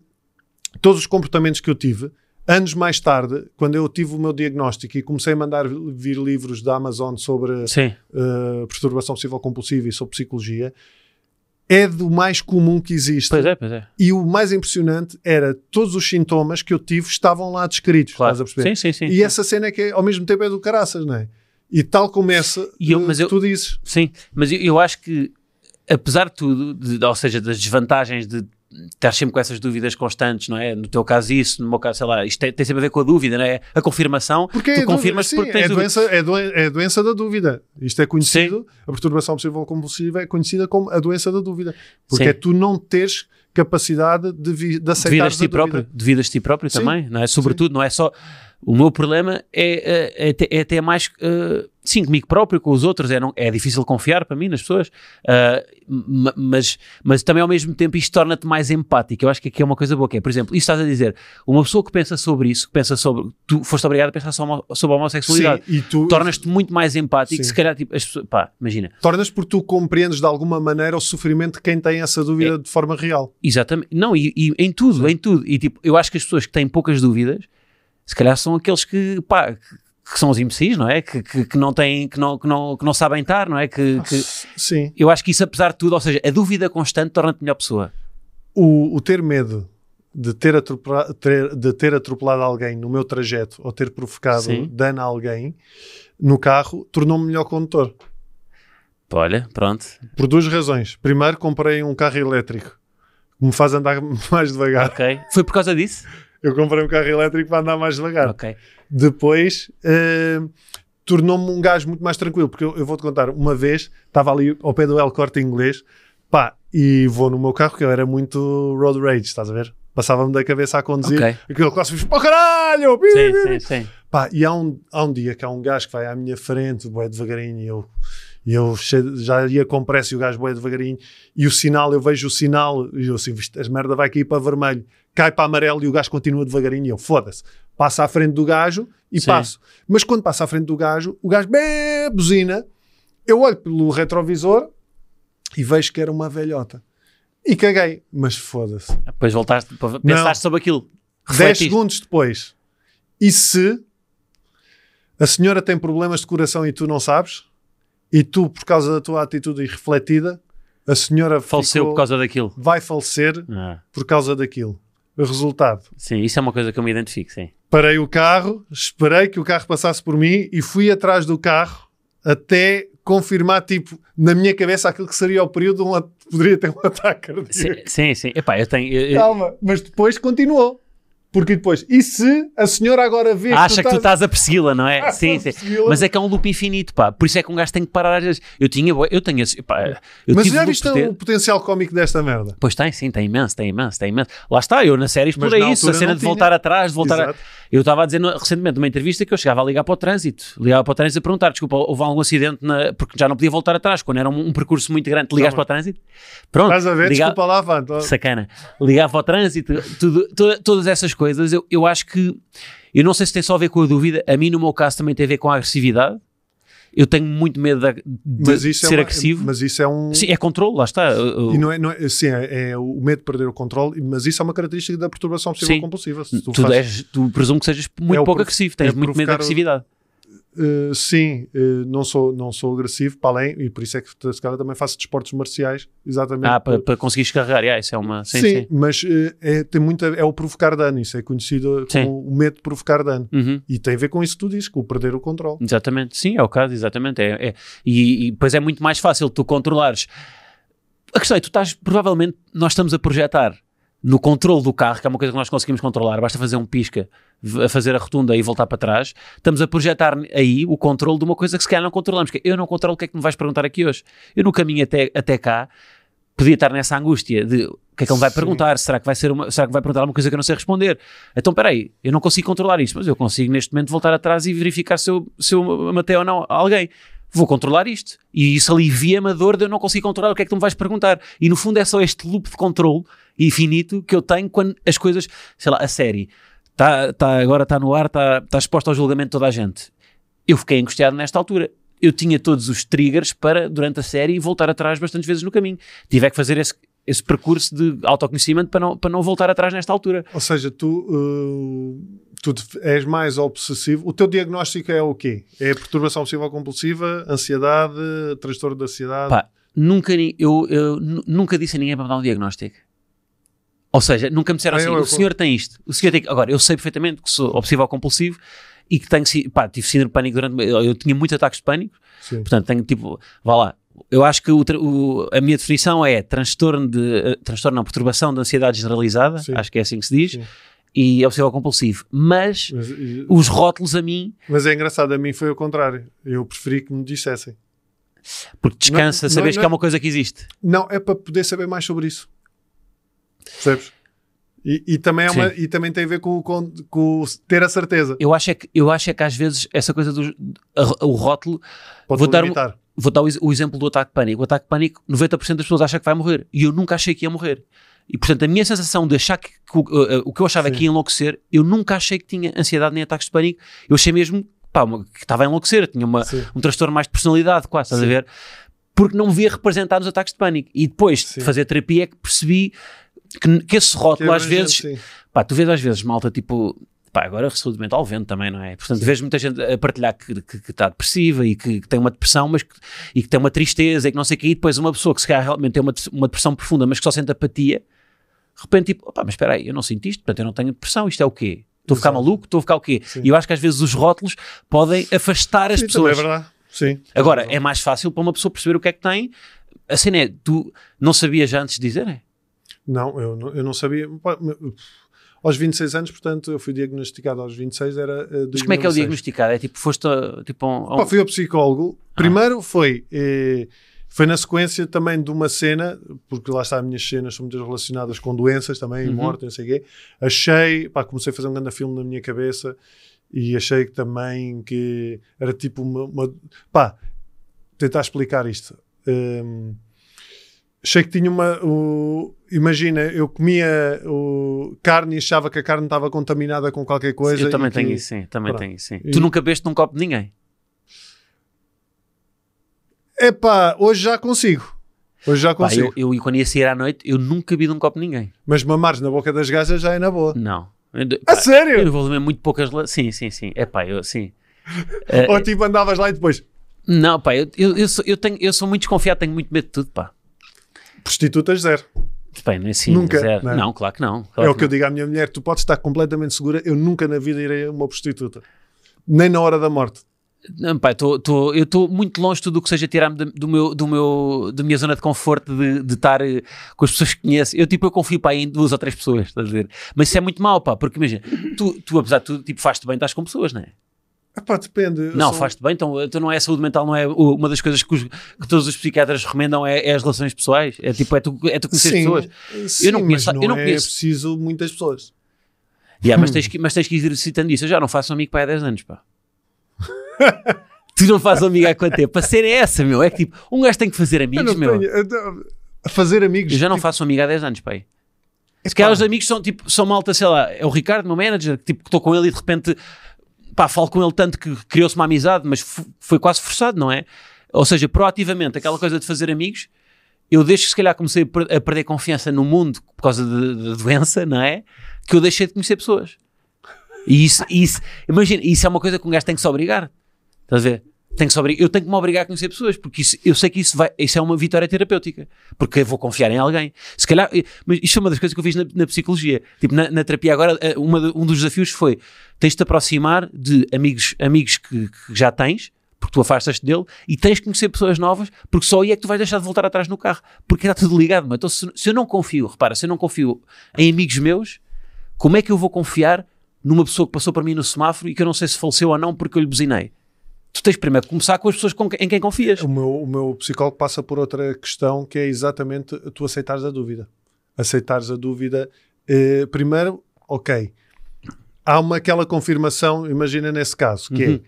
S2: todos os comportamentos que eu tive, anos mais tarde, quando eu tive o meu diagnóstico e comecei a mandar vir livros da Amazon sobre uh, perturbação possível compulsiva e sobre psicologia, é do mais comum que existe.
S3: Pois é, pois é.
S2: E o mais impressionante era todos os sintomas que eu tive estavam lá descritos.
S3: Claro.
S2: Estás a perceber?
S3: Sim, sim, sim.
S2: E essa cena é que é, ao mesmo tempo é do caraças, não é? E tal como essa,
S3: E eu-
S2: uh,
S3: mas eu-
S2: tu dizes.
S3: Sim, mas eu, eu acho que, apesar de tudo, de- ou seja, das desvantagens de estar sempre com essas dúvidas constantes, não é? No teu caso isso, no meu caso, sei lá, isto tem, tem sempre a ver com a dúvida, não é? A confirmação,
S2: Porque
S3: tu
S2: é
S3: confirmas
S2: sim,
S3: porque tens
S2: é,
S3: dúvida.
S2: doença, é, doen- é a doença da dúvida. Isto é conhecido, a perturbação possível compulsiva é conhecida como a doença da dúvida. Porque
S3: Sim.
S2: é tu não teres capacidade de, de aceitar
S3: devidas a ti próprio, devidas a ti próprio
S2: Sim.
S3: também, não é? Sobretudo, não é só. O meu problema é, é, é, até- é até mais. eh, sim, comigo próprio, com os outros. É, não, é difícil confiar para mim nas pessoas. Ma- mas, mas também ao mesmo tempo isto torna-te mais empático. Eu acho que aqui é uma coisa boa. Que é, por exemplo, isso estás a dizer. Uma pessoa que pensa sobre isso, que pensa sobre. Tu foste obrigado a pensar sobre a homossexualidade.
S2: Sim, e tu
S3: Tornas-te muito mais empático.
S2: Sim.
S3: Se calhar, tipo, as pessoas. Pá, imagina.
S2: tornas porque tu compreendes de alguma maneira o sofrimento de quem tem essa
S3: É.
S2: dúvida de forma real.
S3: Exatamente. Não, e, e em tudo, em tudo. E tipo, eu acho que as pessoas que têm poucas dúvidas, se calhar são aqueles que, pá, que, são os imbecis, não é? Que, que, que não têm, que não, que, não, que não sabem estar, não é? Que, que-
S2: Sim.
S3: eu acho que isso, apesar de tudo, ou seja, a dúvida constante torna-te melhor pessoa.
S2: O, o ter medo de ter, atropela- ter- de ter atropelado alguém no meu trajeto ou ter provocado
S3: Sim.
S2: dano a alguém no carro tornou-me melhor condutor.
S3: Olha, pronto.
S2: Por duas razões. Primeiro, comprei um carro elétrico que me faz andar mais devagar.
S3: Ok. Foi por causa disso?
S2: Eu comprei um carro elétrico para andar mais devagar.
S3: Ok.
S2: Depois, eh, tornou-me um gajo muito mais tranquilo, porque eu, eu vou-te contar, uma vez estava ali ao pé do El Corte Inglês, pá, e vou no meu carro, que eu era muito road rage, estás a ver? Passava-me da cabeça a conduzir,
S3: Ok.
S2: aquele clássico, pô caralho! bi,
S3: Sim,
S2: bi, bi."
S3: sim, sim.
S2: Pá, e há um, há um dia que há um gajo que vai à minha frente, vai devagarinho, e eu, E eu já ia com pressa e o gajo boé devagarinho. E o sinal, eu vejo o sinal e eu assim, "Isto, as merda vai cair para vermelho. Cai para amarelo e o gajo continua devagarinho. E eu, foda-se. Passa à frente do gajo e
S3: Sim.
S2: passo. Mas quando passa à frente do gajo, o gajo bem buzina. Eu olho pelo retrovisor e vejo que era uma velhota. E caguei. Mas foda-se.
S3: Depois voltaste, pensaste sobre aquilo.
S2: 10
S3: Refletiste.
S2: segundos depois. E se a senhora tem problemas de coração e tu não sabes? E tu, por causa da tua atitude irrefletida, a senhora
S3: Faleceu
S2: ficou-
S3: por causa daquilo.
S2: vai falecer
S3: Ah,
S2: por causa daquilo. Resultado.
S3: sim, isso é uma coisa que eu me identifico, sim.
S2: Parei o carro, esperei que o carro passasse por mim e fui atrás do carro até confirmar, tipo, na minha cabeça aquilo que seria o período onde poderia ter um ataque cardíaco.
S3: Sim, sim. sim. Epá, eu tenho... eu- eu-
S2: Calma, mas depois continuou. Porque depois, e se a senhora agora vê
S3: Acha que tu
S2: estás-
S3: a persegui-la, não é?
S2: Ah,
S3: sim, sim. Mas é que é um loop infinito, pá. Por isso é que um gajo tem que parar às vezes. Eu tinha, eu tenho pá, eu
S2: Mas já viste
S3: de-
S2: o potencial cómico desta merda?
S3: Pois tem, sim, tem imenso, tem imenso, tem imenso. Lá está, eu na série explorei isso, a cena de voltar atrás, de voltar a... Eu estava a dizer recentemente numa entrevista que eu chegava a ligar para o trânsito. Ligava para o trânsito a perguntar, desculpa, houve algum acidente na... porque já não podia voltar atrás, quando era um, um percurso muito grande. Ligaste para o trânsito? Pronto.
S2: Estás a ver?
S3: liga-
S2: Desculpa lá, Vanto.
S3: Sacana. Ligava para o trânsito, tudo, to- todas essas coisas, eu, eu acho que. Eu não sei se tem só a ver com a dúvida, a mim no meu caso também tem a ver com a agressividade. Eu tenho muito medo de, de
S2: isso
S3: ser
S2: é uma-
S3: agressivo.
S2: Mas isso é um.
S3: Sim, é controle, lá está.
S2: E não é, não é, sim, é, é o medo de perder o controle, mas isso é uma característica da perturbação obsessiva compulsiva. Tu
S3: tu,
S2: fazes-
S3: és, tu presumo que sejas muito
S2: É
S3: pouco agressivo, tens
S2: é
S3: muito medo de
S2: provocar o-
S3: agressividade.
S2: Uh, sim, uh, não, sou, não sou agressivo para além, e por isso é que se calhar também faço desportos marciais, exatamente.
S3: Ah, para, para conseguires carregar, yeah, isso é uma. Sim,
S2: sim,
S3: sim.
S2: mas uh, é, tem muita, é o provocar dano, isso é conhecido
S3: Sim.
S2: como o medo de provocar dano.
S3: Uhum.
S2: E tem a ver com isso que tu dizes, com o perder o controle.
S3: Exatamente, sim, é o caso, exatamente. É, é- E, e depois é muito mais fácil tu controlares. A questão é, tu estás, provavelmente, nós estamos a projetar no controle do carro, que é uma coisa que nós conseguimos controlar, basta fazer um pisca, a fazer a rotunda e voltar para trás, estamos a projetar aí o controle de uma coisa que se calhar não controlamos, que é, eu não controlo o que é que me vais perguntar aqui hoje. Eu no caminho até, até cá podia estar nessa angústia de o que é que ele vai
S2: Sim.
S3: perguntar, será que vai ser uma, será que vai perguntar alguma coisa que eu não sei responder? Então, espera aí, eu não consigo controlar isto, mas eu consigo neste momento voltar atrás e verificar se eu, se eu matei ou não alguém. Vou controlar isto. E isso alivia-me a dor de eu não conseguir controlar o que é que tu me vais perguntar. E no fundo é só este loop de controle infinito que eu tenho quando as coisas, sei lá, a série tá, tá, agora está no ar, está tá exposta ao julgamento de toda a gente. Eu fiquei angustiado nesta altura. Eu tinha todos os triggers para, durante a série, voltar atrás bastantes vezes no caminho. Tive é que fazer esse, esse percurso de autoconhecimento para não, para não voltar atrás nesta altura.
S2: Ou seja, tu, uh, tu és mais obsessivo. O teu diagnóstico é o quê? É perturbação obsessiva compulsiva, ansiedade, transtorno de ansiedade?
S3: Pá, nunca, eu, eu nu- nunca disse a ninguém para me dar um diagnóstico. Ou seja, nunca me disseram assim,
S2: eu- eu-
S3: o senhor tem isto, o senhor tem que... Agora, eu sei perfeitamente que sou obsessivo compulsivo e que tenho, pá, tive síndrome de pânico durante... Eu, tinha muitos ataques de pânico,
S2: Sim.
S3: portanto tenho tipo, vá lá, eu acho que o o- a minha definição é transtorno de, eh, transtorno não, perturbação de ansiedade generalizada,
S2: Sim.
S3: acho que é assim que se diz,
S2: Sim.
S3: e obsessivo compulsivo, mas
S2: Mas, e-
S3: os rótulos a mim,
S2: mas é engraçado, a mim foi o contrário. Eu preferi que me dissessem.
S3: porque descansa,
S2: Não-
S3: sabes
S2: não-
S3: que é uma coisa que existe.
S2: Não, é para poder saber mais sobre isso. Percebes? E, e também, é uma,
S3: Sim.
S2: e também tem a ver com, com, com ter a certeza.
S3: Eu acho é que, eu acho é que às vezes essa coisa do a- o rótulo
S2: Pode
S3: Vou dar um- vou dar o, o exemplo do ataque de pânico. O ataque de pânico, 90% das pessoas acham que vai morrer. E eu nunca achei que ia morrer. E portanto, a minha sensação de achar que, que o, uh, o que eu achava
S2: Sim.
S3: que ia enlouquecer, eu nunca achei que tinha ansiedade nem ataques de pânico. Eu achei mesmo pá, uma- que estava a enlouquecer. Tinha uma,
S2: Sim.
S3: um transtorno mais de personalidade, quase, estás a
S2: Sim.
S3: ver? Porque não me via representado nos ataques de pânico. E depois
S2: Sim.
S3: de fazer terapia é que percebi que, que esse rótulo,
S2: Que é
S3: às vezes,
S2: sim.
S3: Pá, tu vês às vezes malta tipo. Pá, agora saúde mental vende também, não é? Portanto, vês muita gente a partilhar que, que, que está depressiva e que, que tem uma depressão, mas e que tem uma tristeza e que não sei o que, e depois uma pessoa que se calhar realmente tem uma, uma depressão profunda, mas que só sente apatia, de repente, tipo, opá, mas espera aí, eu não sinto isto, portanto eu não tenho depressão, isto é o quê? Estou a ficar maluco? Estou a ficar o quê?
S2: Sim.
S3: E eu acho que às vezes os rótulos podem afastar as
S2: Sim, também
S3: pessoas.
S2: é verdade. Sim.
S3: Agora, é mais fácil para uma pessoa perceber o que é que tem. A cena é, tu não sabias já antes de dizer, é?
S2: Não, eu não, eu não sabia. Aos 26 anos, portanto, eu fui diagnosticado aos 26, era. eh,
S3: Mas como é que é o
S2: 2006.
S3: diagnosticado? É tipo, foste a, tipo, um- um-
S2: Pá, fui ao psicólogo. Primeiro foi, eh, foi na sequência também de uma cena, porque lá está, as minhas cenas são muitas relacionadas com doenças também,
S3: Uhum.
S2: morte, não sei o quê. Achei, pá, comecei a fazer um grande filme na minha cabeça e achei que também que era tipo uma, uma- pá, tentar explicar isto. Hum, achei que tinha uma. o- imagina, eu comia o, carne e achava que a carne estava contaminada com qualquer coisa.
S3: eu também
S2: e que-
S3: tenho isso, sim. Também
S2: Pronto.
S3: tenho isso, sim.
S2: E-
S3: Tu nunca bebeste num copo de ninguém.
S2: Epá, hoje já consigo. Hoje já
S3: Pá,
S2: consigo.
S3: eu, eu, quando ia sair à noite, eu nunca vi de um copo de ninguém.
S2: Mas mamares na boca das gajas já é na boa.
S3: Não. Eu,
S2: A
S3: pá,
S2: sério?
S3: eu envolvo muito poucas. rela- Sim, sim, sim. É pá, eu sim.
S2: Ou tipo andavas lá e depois
S3: Não, pá, eu, eu, eu, sou, eu, tenho, eu sou muito desconfiado, tenho muito medo de tudo, pá.
S2: Prostitutas zero.
S3: Não é assim,
S2: Nunca,
S3: zero.
S2: não
S3: Não,
S2: é?
S3: claro que não.
S2: é
S3: claro
S2: o que eu
S3: não.
S2: digo à minha mulher: tu podes estar completamente segura, eu nunca na vida irei a uma prostituta. Nem na hora da morte.
S3: Não, pá, tô, tô- eu estou muito longe de tudo o que seja tirar-me da- do meu, do meu, da minha zona de conforto de, de estar eh, com as pessoas que conheço. Eu, tipo, eu confio, pá, em duas ou três pessoas, estás a ver? Mas isso é muito mau, pá, porque imagina, tu, tu apesar de tudo, tipo, faz-te bem, estás com pessoas, não é?
S2: Epá, depende. Eu
S3: Não,
S2: sou-
S3: faz-te bem, então, então não é saúde mental, não é uma das coisas que, os- que todos os psiquiatras recomendam é, é as relações pessoais. É tipo, é tu, é tu conhecer
S2: Sim,
S3: pessoas.
S2: sim,
S3: Eu não conheço-
S2: não
S3: eu não
S2: é
S3: conheço.
S2: preciso muitas pessoas.
S3: Yeah, mas, tens que, mas tens que ir exercitando isso. Eu já não faço amigo para há 10 anos, pá. tu não fazes amigo há quanto tempo? A cena é essa, meu. É que tipo, um gajo tem que fazer amigos, meu.
S2: tenho- fazer amigos.
S3: Eu já não
S2: tipo,
S3: faço amigo há 10 anos, pai. Se calhar os amigos são tipo, são malta, sei lá, é o Ricardo, meu manager, que tipo, que estou com ele e de repente, pá, falo com ele tanto que criou-se uma amizade, mas foi quase forçado, não é? Ou seja, proativamente, aquela coisa de fazer amigos, eu desde que se calhar comecei a perder confiança no mundo por causa da doença, não é? Que eu deixei de conhecer pessoas. E isso, isso imagina, isso é uma coisa que um gajo tem que se obrigar. Estás a ver? Tem que eu tenho que me obrigar a conhecer pessoas, porque isso, eu sei que isso, vai, isso é uma vitória terapêutica. Porque eu vou confiar em alguém. Se calhar, mas isto é uma das coisas que eu fiz na, na psicologia. Tipo, na, na terapia agora, eh, uma um dos desafios foi tens de te aproximar de amigos, amigos que, que já tens, porque tu afastas-te dele, e tens de conhecer pessoas novas, porque só aí é que tu vais deixar de voltar atrás no carro. Porque está tudo ligado. Mas então, se, se eu não confio, repara, se eu não confio em amigos meus, como é que eu vou confiar numa pessoa que passou para mim no semáforo e que eu não sei se faleceu ou não porque eu lhe buzinei? Tu tens primeiro que começar com as pessoas com em quem confias.
S2: O meu, o meu psicólogo passa por outra questão que é exatamente tu aceitares a dúvida. Aceitares a dúvida. eh, primeiro, ok. Há uma aquela confirmação, imagina nesse caso, que
S3: Uhum.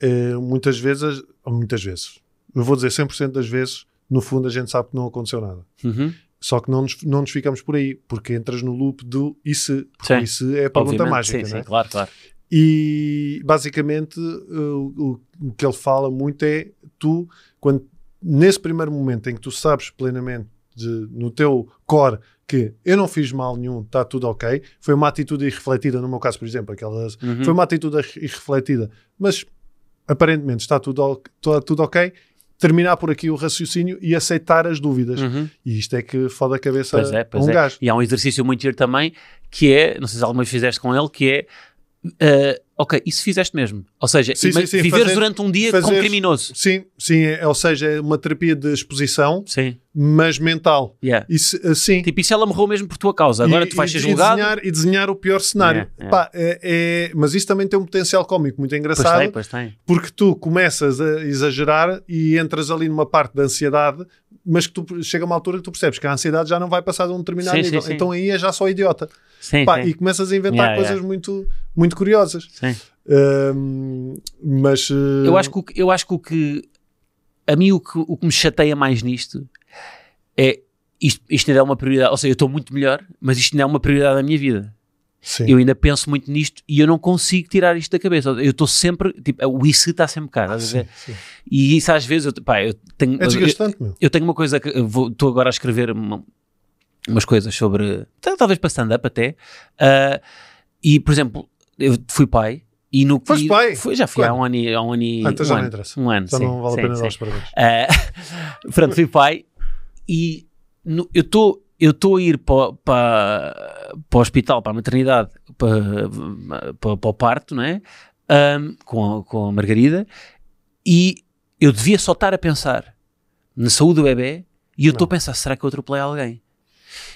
S2: é eh, muitas vezes, ou muitas vezes, eu vou dizer 100% das vezes, no fundo a gente sabe que não aconteceu nada.
S3: Uhum.
S2: Só que não nos, não nos ficamos por aí, porque entras no loop do e se.
S3: Sim.
S2: E se é a pergunta
S3: Obviamente,
S2: mágica,
S3: sim,
S2: não é?
S3: sim, claro, claro.
S2: E basicamente o, o- o que ele fala muito é tu, quando nesse primeiro momento em que tu sabes plenamente de- no teu core que eu não fiz mal nenhum, está tudo ok, foi uma atitude irrefletida, no meu caso, por exemplo, aquelas,
S3: Uhum.
S2: foi uma atitude irrefletida, mas aparentemente está tudo, está tudo ok. Terminar por aqui o raciocínio e aceitar as dúvidas.
S3: Uhum.
S2: E isto é que foda a cabeça
S3: Pois é,
S2: a
S3: pois
S2: um
S3: é.
S2: gajo.
S3: E há um exercício muito giro também que é, não sei se alguma vez fizeste com ele, que é eh, ok, isso fizeste mesmo. Ou seja,
S2: Sim, sim, sim,
S3: viveres
S2: fazer-
S3: durante um dia como
S2: fazeres-
S3: criminoso.
S2: Sim, sim, é, ou seja, é uma terapia de exposição,
S3: Sim,
S2: mas mental.
S3: yeah.
S2: Isso, assim,
S3: Tipo, isso ela morreu mesmo por tua causa. Agora
S2: e,
S3: tu vais ser
S2: e-
S3: julgado.
S2: E desenhar, e desenhar o pior cenário.
S3: É, é.
S2: Pá, é- é- mas isso também tem um potencial cómico muito
S3: Pois
S2: engraçado,
S3: tem, pois tem.
S2: porque tu começas a exagerar e entras ali numa parte da ansiedade, mas que tu chega a uma altura que tu percebes que a ansiedade já não vai passar de um determinado
S3: Sim, sim,
S2: nível.
S3: sim.
S2: Então aí é já só idiota.
S3: Sim,
S2: Pá,
S3: sim.
S2: e começas a inventar
S3: Yeah,
S2: coisas
S3: yeah.
S2: Muito, muito curiosas.
S3: sim.
S2: Hum, mas eh,
S3: Eu acho que, o que- eu acho que o que a mim o que, o que me chateia mais nisto é isto, isto ainda é uma prioridade, ou seja, eu estou muito melhor, mas isto ainda é uma prioridade da minha vida.
S2: sim.
S3: Eu ainda penso muito nisto e eu não consigo tirar isto da cabeça. Eu estou sempre, tipo, o isso está sempre cá, estás a ver?
S2: Sim, sim.
S3: E isso às vezes, eu, pá, eu tenho,
S2: É
S3: eu,
S2: desgastante, meu.
S3: eu tenho uma coisa que eu vou- estou agora a escrever uma- umas coisas sobre, tal- talvez para stand-up até, ah, e por exemplo, eu fui pai e no
S2: Foste pai?
S3: Fui, já fui há um ano e, há um ano e
S2: Ah, então
S3: um
S2: já não interessa.
S3: um ano, sim,
S2: não vale
S3: sim,
S2: a pena
S3: sim.
S2: dar os parabéns.
S3: Ah, pronto, fui pai e no- eu estou eu estou a ir para, para, para o hospital, para a maternidade, para, para, para o parto, não é? Ahm, com, a, com a Margarida e eu devia só estar a pensar na saúde do bebê e eu estou a pensar, será que eu atropelei alguém?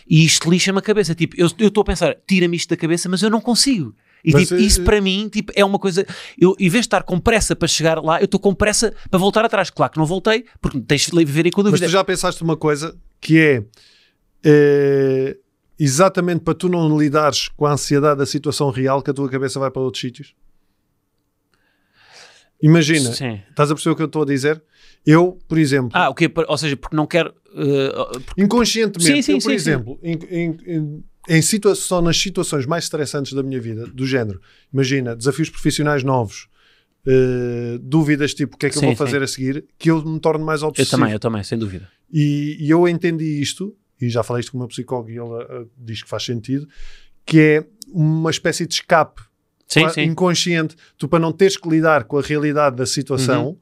S3: E isto lixa-me a cabeça, tipo, eu estou a pensar, tira-me isto da cabeça, mas eu não consigo. E
S2: Mas,
S3: tipo,
S2: eh,
S3: isso para mim tipo, é uma coisa. Eu, em vez de estar com pressa para chegar lá, eu estou com pressa para voltar atrás. Claro que não voltei, porque tens de viver aí com a
S2: Mas
S3: dúvida.
S2: tu já pensaste uma coisa que é, eh, exatamente para tu não lidares com a ansiedade da situação real que a tua cabeça vai para outros sítios? Imagina,
S3: Sim.
S2: estás a perceber o que eu estou a dizer? Eu, por exemplo,
S3: Ah, o quê? Ou seja, porque não quero. uh, porque-
S2: inconscientemente,
S3: Sim, sim,
S2: eu, por
S3: sim,
S2: exemplo, em, em, em, em situa- só nas situações mais estressantes da minha vida, do género, imagina, desafios profissionais novos, eh, dúvidas tipo o que é que
S3: Sim,
S2: eu vou
S3: sim.
S2: fazer a seguir, que eu me torno mais
S3: eu
S2: obsessivo.
S3: também, eu também, sem dúvida.
S2: E, e eu entendi isto, e já falei isto com o meu psicólogo e ele eh, diz que faz sentido, que é uma espécie de escape
S3: Sim, sim.
S2: inconsciente. Tu, para não teres que lidar com a realidade da situação,
S3: Uhum.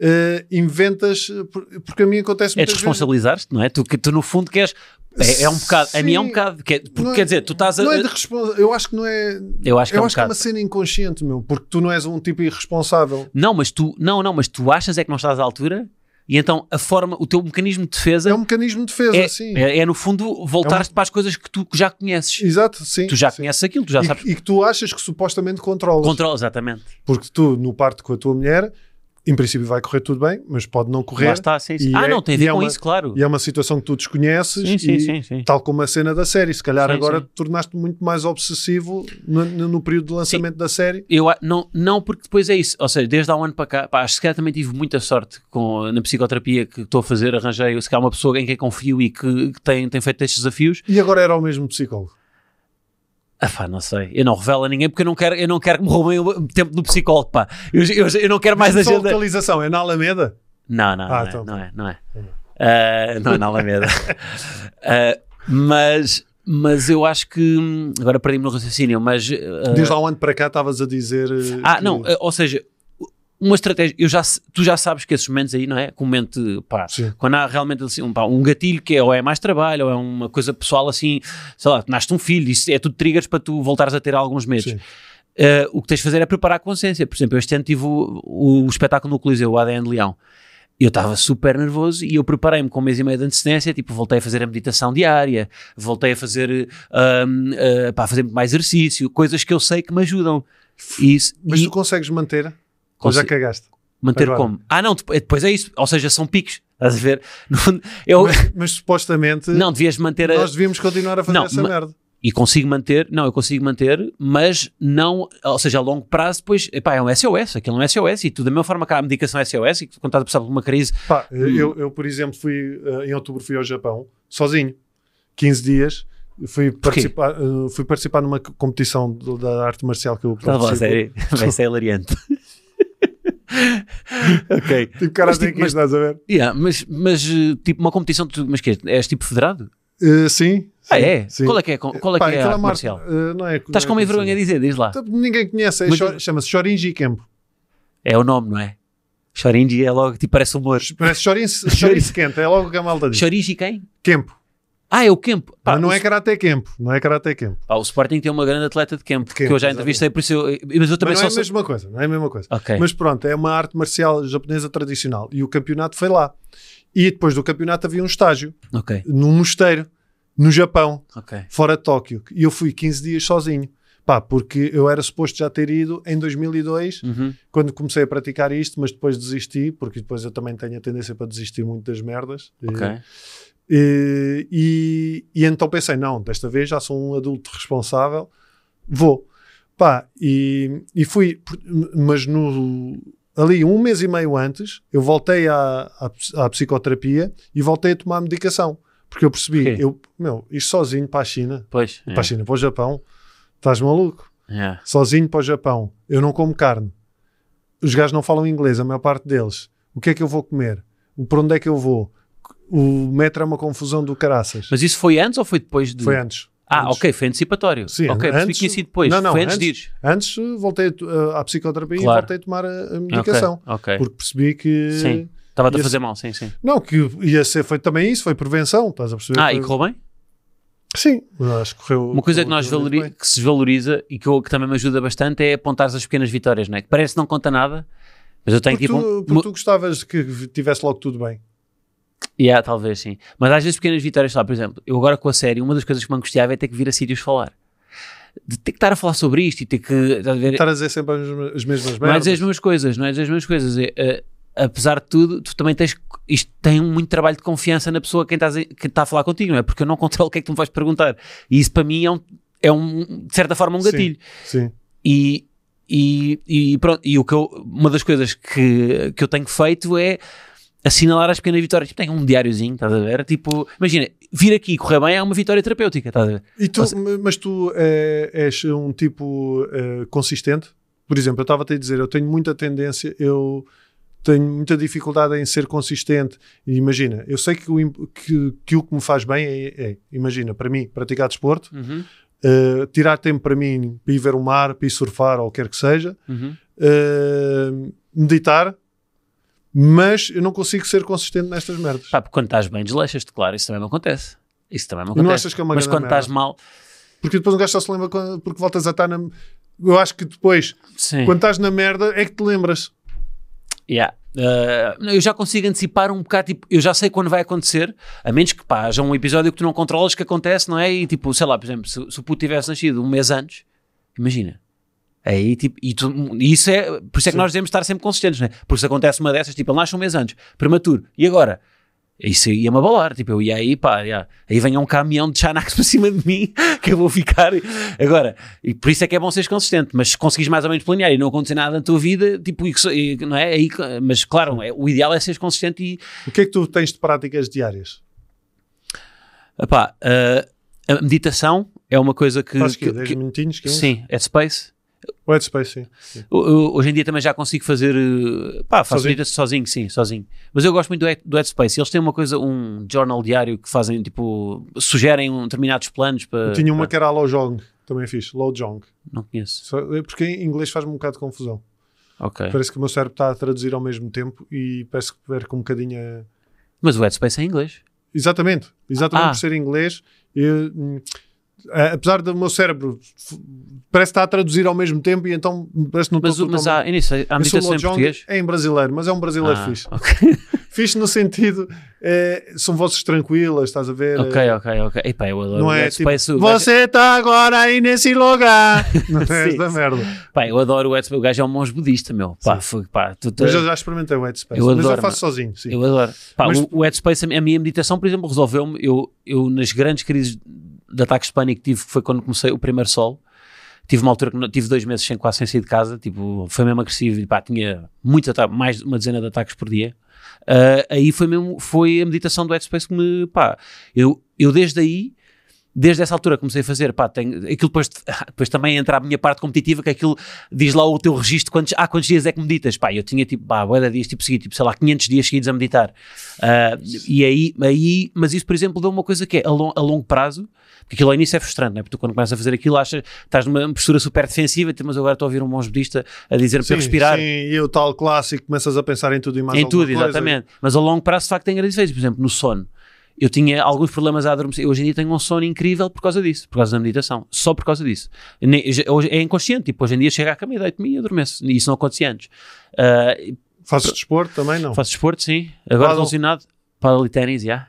S2: eh, inventas, por- porque a mim acontece
S3: É
S2: muitas
S3: de
S2: vezes.
S3: responsabilizar-te, não é? Tu, que tu no fundo queres. É, é um bocado. A mim é um
S2: Sim.
S3: bocado. que é- porque,
S2: Não é-
S3: quer dizer, tu estás a.
S2: Não é de respons- Eu acho que não é.
S3: Eu acho que é um
S2: é
S3: bocado.
S2: uma cena inconsciente, meu, porque tu não és um tipo irresponsável.
S3: Não, mas tu. Não, não, mas tu achas é que não estás à altura e então a forma. O teu mecanismo de defesa
S2: É um mecanismo de defesa,
S3: é,
S2: sim.
S3: é, é, no fundo voltar-te para as coisas que tu já conheces.
S2: Exato, sim.
S3: Tu já
S2: sim.
S3: conheces aquilo, tu já
S2: e,
S3: sabes.
S2: e que tu achas que supostamente controlas.
S3: Controla, exatamente.
S2: Porque tu, no parto com a tua mulher, em princípio vai correr tudo bem, mas pode não correr.
S3: Lá está, sim, sim. Ah,
S2: é-
S3: não, tem a ver
S2: é
S3: com
S2: uma-
S3: isso, claro.
S2: E é uma situação que tu desconheces
S3: Sim, sim,
S2: e,
S3: sim, sim.
S2: tal como a cena da série. Se calhar agora
S3: sim.
S2: tornaste muito mais obsessivo no, no- período de lançamento da série.
S3: Eu, não, não, porque depois é isso. Ou seja, desde há um ano para cá, pá, acho que se calhar também tive muita sorte com, na psicoterapia que estou a fazer. Arranjei, se calhar, uma pessoa em quem confio e que, que tem, tem feito estes desafios.
S2: E agora era o mesmo psicólogo.
S3: Ah, pá, não sei. Eu não revelo a ninguém porque eu não quero, eu não quero que me roubem o tempo do psicólogo, pá. Eu, eu, eu não quero mais
S2: a
S3: agenda.
S2: localização é na Alameda?
S3: Não, não,
S2: Ah,
S3: não, é,
S2: então.
S3: não é, não é. Ah, não é na Alameda. Ah, mas, mas eu acho que. hum, Agora perdi-me no raciocínio, mas. ah,
S2: Desde há um ano para cá estavas a dizer. eh,
S3: Ah,
S2: que-
S3: não, eh, ou seja, uma estratégia, eu já, tu já sabes que esses momentos aí, não é? Com mente, pá,
S2: Sim.
S3: quando há realmente assim, um, pá, um gatilho que é ou é mais trabalho ou é uma coisa pessoal assim, sei lá, nasce um filho, isso é tudo triggers para tu voltares a ter alguns medos.
S2: Sim.
S3: Eh, o que tens de fazer é preparar a consciência. Por exemplo, eu este ano tive o, o, o espetáculo no Coliseu, o ADN de Leão. Eu estava super nervoso e eu preparei-me com um mês e meio de antecedência, tipo, voltei a fazer a meditação diária, voltei a fazer, ahm, ah, pá, fazer mais exercício, coisas que eu sei que me ajudam. E
S2: Mas
S3: e
S2: tu consegues manter? Ou já cagaste?
S3: manter
S2: agora.
S3: como? Ah, não, depois, é isso, ou seja, são picos, estás a ver? Eu,
S2: Mas, mas supostamente
S3: não, devias manter a,
S2: nós devíamos continuar a fazer
S3: Não,
S2: essa merda.
S3: e consigo manter, não, eu consigo manter, mas não, ou seja, a longo prazo, depois, epá, é um SOS, aquilo é um SOS, e tu, da mesma forma que há a medicação SOS, e quando estás a passar por uma crise,
S2: Pá,
S3: Hum.
S2: eu, eu, por exemplo, fui eh, em outubro fui ao Japão, sozinho, 15 dias. Fui participar, eh, fui participar numa competição da arte marcial que eu
S3: estás a falar a
S2: participo.
S3: sério, vai ser hilariante. ok.
S2: Tipo, cara,
S3: Mas, tipo, mas-
S2: estás a ver?
S3: Yeah, mas, mas, eh, tipo, uma competição, tu, mas que é? És tipo federado?
S2: Eh, sim.
S3: Ah,
S2: sim,
S3: é?
S2: sim.
S3: Qual é que é, qual é,
S2: Pá,
S3: que é a marcial?
S2: eh, não é,
S3: Estás
S2: não
S3: com
S2: é
S3: meio vergonha de dizer, diz lá.
S2: Então, Ninguém conhece, é
S3: Mas-
S2: chama-se Shorinji Kempo.
S3: É o nome, não é? Shorinji é logo, tipo, parece humor.
S2: Parece Shorinji Shorinji Kempo, é logo o que a malta diz.
S3: Shorinji quem?
S2: Kempo.
S3: Ah, é o Kempo. Pá,
S2: Mas não
S3: o
S2: é Karate Kempo, não é Karate Kempo.
S3: Pá, o Sporting tem uma grande atleta de campo,
S2: De
S3: que eu já entrevistei, por isso eu, mas eu também
S2: Mas não é
S3: só
S2: a mesma coisa, não é a mesma coisa.
S3: Ok.
S2: Mas pronto, é uma arte marcial japonesa tradicional e o campeonato foi lá. E depois do campeonato havia um estágio
S3: Ok,
S2: num mosteiro no Japão,
S3: ok.
S2: fora de Tóquio. E eu fui 15 dias sozinho. Pá, porque eu era suposto já ter ido em 2002,
S3: Uhum.
S2: quando comecei a praticar isto, mas depois desisti, porque depois eu também tenho a tendência para desistir muito das merdas.
S3: Ok.
S2: E, e, e então pensei, não, desta vez já sou um adulto responsável, vou. Pá, e, e fui, por- mas no, ali um mês e meio antes, eu voltei à, à, à psicoterapia e voltei a tomar medicação. Porque eu percebi,
S3: Porquê?
S2: eu, meu, ir sozinho para a China,
S3: Pois.
S2: para a China, para o Japão, estás maluco?
S3: É. É.
S2: Sozinho para o Japão, eu não como carne. Os gajos não falam inglês, a maior parte deles. O que é que eu vou comer? Para onde é que eu vou? O metro é uma confusão do caraças.
S3: Mas isso foi antes ou foi depois de.
S2: Foi antes.
S3: Ah,
S2: Antes.
S3: ok, foi antecipatório.
S2: Sim,
S3: ok,
S2: antes-
S3: que tinha depois.
S2: Não, não,
S3: foi antes
S2: antes-. Antes voltei uh, à psicoterapia
S3: Claro.
S2: e voltei a tomar a, a medicação.
S3: Ok, ok.
S2: Porque percebi que.
S3: Sim. Estava-te a fazer mal, sim, sim.
S2: Não, que ia ser. Foi também isso, foi prevenção, estás a perceber?
S3: Ah,
S2: Foi-
S3: e correu bem?
S2: Sim, acho que correu.
S3: Uma coisa que,
S2: correu
S3: nós
S2: relativamente
S3: valori- que se valoriza e que, eu- que também me ajuda bastante é apontar as pequenas vitórias, não é? Que parece que não conta nada, mas eu tenho
S2: Porque,
S3: tipo.
S2: tu,
S3: um-
S2: porque tu gostavas que tivesse logo tudo bem.
S3: Yeah, talvez sim. Mas às vezes pequenas vitórias, lá, por exemplo, eu agora com a série, uma das coisas que me angustiava é ter que vir a sítios falar. De ter que estar a falar sobre isto e ter que.
S2: Estar a dizer sempre as, as mesmas
S3: Não é as mesmas coisas, não é dizer as mesmas coisas. É, apesar de tudo, tu também tens. Isto tem muito trabalho de confiança na pessoa quem, estás a- está a falar contigo, não é? Porque eu não controlo o que é que tu me vais perguntar. E isso para mim é um, é um de certa forma, um
S2: Sim.
S3: gatilho.
S2: Sim.
S3: E, e, e pronto, e o que eu, uma das coisas que, que eu tenho feito é assinalar as pequenas vitórias. Tipo, tenho um diáriozinho, estás a ver? Tipo, imagina, vir aqui e correr bem é uma vitória terapêutica, estás a ver?
S2: E tu,
S3: Ou se-
S2: mas tu eh, és um tipo eh, consistente? Por exemplo, eu estava-te a dizer, eu tenho muita tendência, eu tenho muita dificuldade em ser consistente. E imagina, eu sei que o, que, que o que me faz bem é, é, imagina, para mim, praticar desporto,
S3: Uhum,
S2: eh, tirar tempo para mim para ir ver o mar, para ir surfar ou o que quer que seja,
S3: uhum.
S2: eh, meditar, mas eu não consigo ser consistente nestas merdas.
S3: Pá, porque quando estás bem, desleixas-te, claro, isso também me acontece. Isso também me acontece.
S2: não achas que é uma
S3: Mas quando estás
S2: merda?
S3: mal,
S2: Porque depois um gajo só se lembra quando- porque voltas a estar na. Eu acho que depois,
S3: sim.
S2: quando estás na merda, é que te lembras.
S3: Yeah. Uh, eu já consigo antecipar um bocado, tipo, eu já sei quando vai acontecer, a menos que pá, haja um episódio que tu não controlas que acontece, não é? E tipo, sei lá, por exemplo, se, se o puto tivesse nascido um mês antes, imagina. Aí, tipo, e, tu- isso é, por isso é que
S2: Sim.
S3: nós devemos estar sempre consistentes, não é? Porque se acontece uma dessas, tipo, ele nasce um mês antes, prematuro, e agora? Isso ia-me abalar, tipo, eu ia aí, pá, já. aí venha um caminhão de Xanax para cima de mim, que eu vou ficar, agora, e por isso é que é bom seres consistente, mas se conseguires mais ou menos planear e não acontecer nada na tua vida, tipo, e que não é, aí, mas claro, é, o ideal é seres consistente e,
S2: O que é que tu tens de práticas diárias?
S3: epá, ah, a meditação é uma coisa que,
S2: Fazes quê?
S3: que-
S2: 10
S3: que-
S2: minutinhos? 15?
S3: sim, é space,
S2: O Headspace, sim. sim.
S3: Hoje em dia também já consigo fazer. eh, Pá, faço
S2: Sozinho?
S3: sozinho, sim, sozinho. Mas eu gosto muito do, do Headspace. Eles têm uma coisa, um journal diário que fazem, tipo, sugerem um, determinados planos para.
S2: Eu tinha uma
S3: para-
S2: que era a Lojong, também fiz. Lojong.
S3: Não conheço.
S2: Só- é Porque em inglês faz-me um bocado de confusão.
S3: Ok.
S2: Parece que o meu cérebro está a traduzir ao mesmo tempo e parece que perco um bocadinho a...
S3: Mas o Headspace é em inglês.
S2: Exatamente. Exatamente
S3: Ah.
S2: por ser inglês. eu, hum, apesar do meu cérebro parece que está a traduzir ao mesmo tempo e então parece que não
S3: Mas, o-
S2: estou
S3: mas há, eu sei, há
S2: Eu sou
S3: meditação em português.
S2: É em brasileiro, mas é um brasileiro
S3: Ah,
S2: fixe.
S3: ok,
S2: Fixe no sentido, é, são vozes tranquilas, estás a ver?
S3: ok,
S2: É,
S3: ok. ok. Epá, eu adoro
S2: Não
S3: o
S2: é tipo,
S3: gajo-
S2: você está agora aí nesse lugar. Não é
S3: Sim, sim.
S2: merda.
S3: Pá, eu adoro o Headspace. O gajo é um monge budista, meu. Pá, foi, pá, tu, tu,
S2: Mas eu já experimentei o Headspace.
S3: Eu
S2: mas eu
S3: adoro,
S2: faço sozinho, sim.
S3: Eu adoro. Pá,
S2: Mas-
S3: o, o Headspace, a minha meditação, por exemplo, resolveu-me. Eu, eu, nas grandes crises de ataques de pânico que tive, foi quando comecei o primeiro sol, tive uma altura que não- tive dois meses sem quase sem sair de casa, tipo, foi mesmo agressivo e pá, tinha muitos ataques, mais de uma dezena de ataques por dia. Ah, aí foi mesmo, foi a meditação do Headspace que me, pá, eu, eu desde aí, desde essa altura comecei a fazer, pá, tenho, aquilo depois, depois também entra a minha parte competitiva, que aquilo diz lá o teu registro, quantos, ah, quantos dias é que meditas? Pá, eu tinha tipo, pá, de dias, tipo, seguir, tipo, sei lá, 500 dias seguidos a meditar. Ah, e aí, aí, mas isso, por exemplo, deu uma coisa que é a, long- a longo prazo, porque aquilo ao início é frustrante, não é? Porque tu quando começas a fazer aquilo, achas, estás numa postura super defensiva, tipo, mas agora estou a ouvir um monge budista a dizer-me para respirar.
S2: Sim, e o tal clássico, começas a pensar em tudo e mais
S3: Em tudo,
S2: coisa.
S3: exatamente. Mas a longo prazo, de facto, tem grandes efeitos. Por exemplo, no sono. Eu tinha alguns problemas a adormecer. Hoje em dia tenho um sono incrível por causa disso, por causa da meditação. Só por causa disso. Hoje é inconsciente. Tipo, hoje em dia chego à cama e deito-me e adormeço. Isso não acontecia antes. Ah,
S2: Fazes desporto também, não?
S3: faço desporto, sim. Agora
S2: Paddle?
S3: relacionado. Paddle e ténis, já.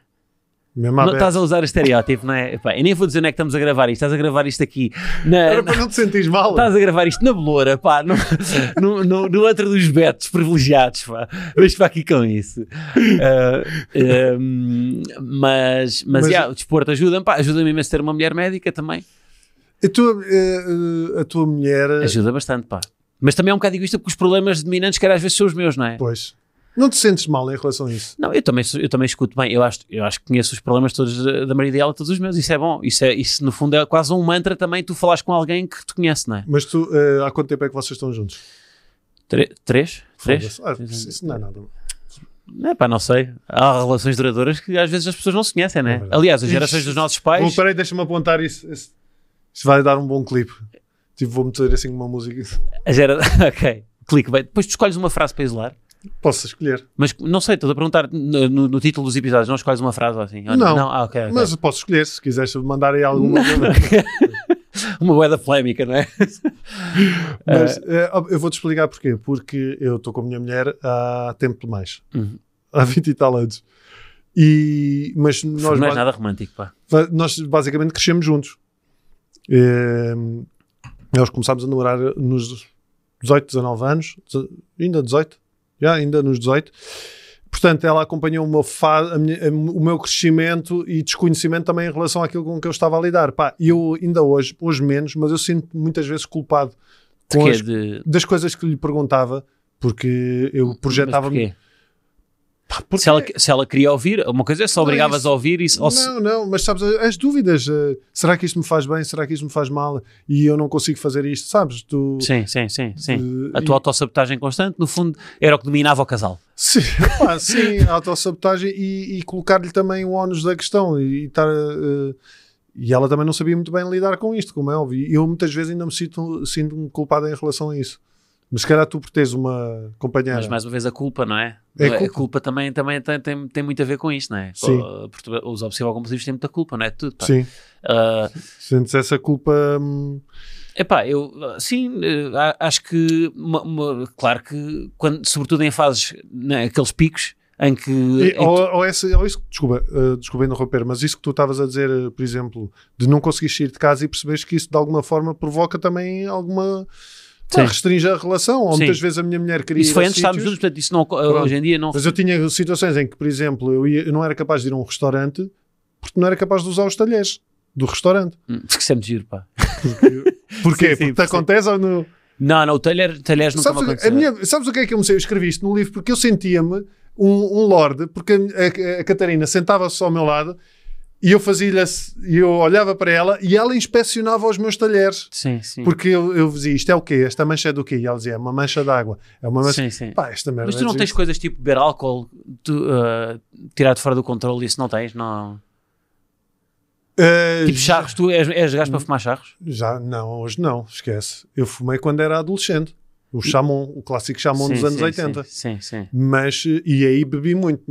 S2: Mesmo
S3: Não estás a usar o estereótipo, não é? Epá, eu nem vou dizer onde é que estamos a gravar isto. Estás a gravar isto aqui. Na,
S2: Era para não te sentires mal.
S3: Estás a gravar isto na Beloura, pá, no, no, no, no outro dos betos privilegiados, pá. Deixa para aqui com isso. Ah, ehm, mas, mas,
S2: Mas-
S3: yeah, o desporto ajuda-me, pá, ajuda-me imenso ter uma mulher médica também.
S2: A tua, eh, eh, a tua mulher,
S3: Ajuda bastante, pá. Mas também é um bocado egoísta porque os problemas dominantes, que às vezes são os meus, não é?
S2: pois, não te sentes mal em relação a isso?
S3: Não, eu também, eu também escuto bem. Eu acho, eu acho que conheço os problemas todos da, Maria dela, todos os meus. Isso é bom. Isso, é, isso, no fundo, é quase um mantra também. Tu falas com alguém que te conhece, não é?
S2: Mas tu, eh, há quanto tempo é que vocês estão juntos?
S3: Tre- três? Três?
S2: Ah, isso não é nada.
S3: Não é pá, não sei. Há relações duradouras que às vezes as pessoas não se conhecem, né?
S2: É verdade.
S3: Aliás, as gerações
S2: Ixi.
S3: dos nossos
S2: Bom,
S3: pais.
S2: peraí, deixa-me apontar isso. Isso isso vai dar um bom clipe. Tipo, vou meter assim uma música.
S3: A gera... ok, clique bem. Depois tu escolhes uma frase para isolar.
S2: Posso escolher.
S3: Mas não sei, estou a perguntar no, no- título dos episódios, não escolhes uma frase assim?
S2: Não.
S3: não? Ah, ok. ok.
S2: Mas posso escolher, se quiseres mandar aí alguma.
S3: Uma moeda polémica, não é?
S2: Mas eh, eu vou-te explicar porquê. Porque eu estou com a minha mulher há tempo demais.
S3: Uhum.
S2: Há 20 e tal anos. E, mas nós,
S3: não é nada romântico, pá.
S2: nós basicamente crescemos juntos. Eh, nós começámos a namorar nos 18, 19 anos, ainda 18, ainda nos 18. Portanto, ela acompanhou minha- o meu crescimento e desconhecimento também em relação àquilo com que eu estava a lidar. Pá, e eu ainda hoje, hoje menos, mas eu sinto muitas vezes culpado com as-
S3: De...
S2: das coisas que lhe perguntava, porque eu projetava-me. Pá,
S3: Se ela, se ela queria ouvir, uma coisa é se
S2: Não,
S3: obrigavas
S2: isso-
S3: a ouvir e ou se-
S2: Não, não, mas sabes, as dúvidas, eh, será que isto me faz bem, será que isto me faz mal e eu não consigo fazer isto, sabes? Tu,
S3: Sim, sim, sim, sim.
S2: eh,
S3: A tua autossabotagem constante, no fundo, era o que dominava o casal.
S2: Sim, pá, sim, a autossabotagem e, e colocar-lhe também o ónus da questão e, e estar. eh, e ela também não sabia muito bem lidar com isto, como é óbvio. E eu muitas vezes ainda me sinto, sinto-me culpado em relação a isso. Mas se calhar tu por teres uma companheira.
S3: Mas mais uma vez a culpa, não é?
S2: É
S3: a
S2: culpa.
S3: culpa também, também tem, tem, tem muito a ver com isto, não é?
S2: Sim.
S3: Os obsessivo compulsivos têm muita culpa, não é? Tudo, pá.
S2: Sim,
S3: Uh,
S2: sentes essa culpa. hum,
S3: Epá, eu, sim, eh, acho que, uma- uma- claro que, quando, sobretudo em fases, né, aqueles picos em que...
S2: E-
S3: em
S2: ou,
S3: que-
S2: ou esse, ou isso, desculpa, uh, desculpa interromper, mas isso que tu estavas a dizer, uh, por exemplo, de não conseguir sair de casa e perceberes que isso de alguma forma provoca também alguma.
S3: Sim.
S2: restringe a relação. Ou
S3: Sim.
S2: muitas vezes a minha mulher queria.
S3: isso foi antes de estarmos juntos, portanto, isso não, hoje em dia não...
S2: Mas eu tinha situações em que, por exemplo, eu, ia- eu não era capaz de ir a um restaurante porque não era capaz de usar os talheres do restaurante.
S3: Hum, Porque isso é giro, pá.
S2: Porquê?
S3: Sim, sim,
S2: porque te
S3: sim.
S2: acontece ou no...
S3: Não, não, o talher, talheres nunca
S2: Sabes,
S3: me
S2: minha- sabes o que é que eu me sei? Eu escrevi isto no livro porque eu sentia-me um, um lorde, porque a, a- a Catarina sentava-se ao meu lado e eu fazia-lhe, e eu olhava para ela e ela inspecionava os meus talheres.
S3: Sim, sim.
S2: Porque eu, eu dizia, isto é o quê? Esta mancha é do quê? E ela dizia, é uma mancha de água. É uma mancha...
S3: Sim, sim.
S2: Pá, esta merda
S3: Mas tu não
S2: é
S3: tens coisas tipo beber álcool, tu, uh, tirar de fora do controle, isso não tens? Não.
S2: Uh,
S3: Tipo charros, tu és, és gajo para fumar charros?
S2: Já, não, hoje não, esquece. Eu fumei quando era adolescente. O chamon, o clássico chamon dos anos
S3: sim,
S2: 80.
S3: Sim, sim.
S2: Mas, eh, e aí bebi muito.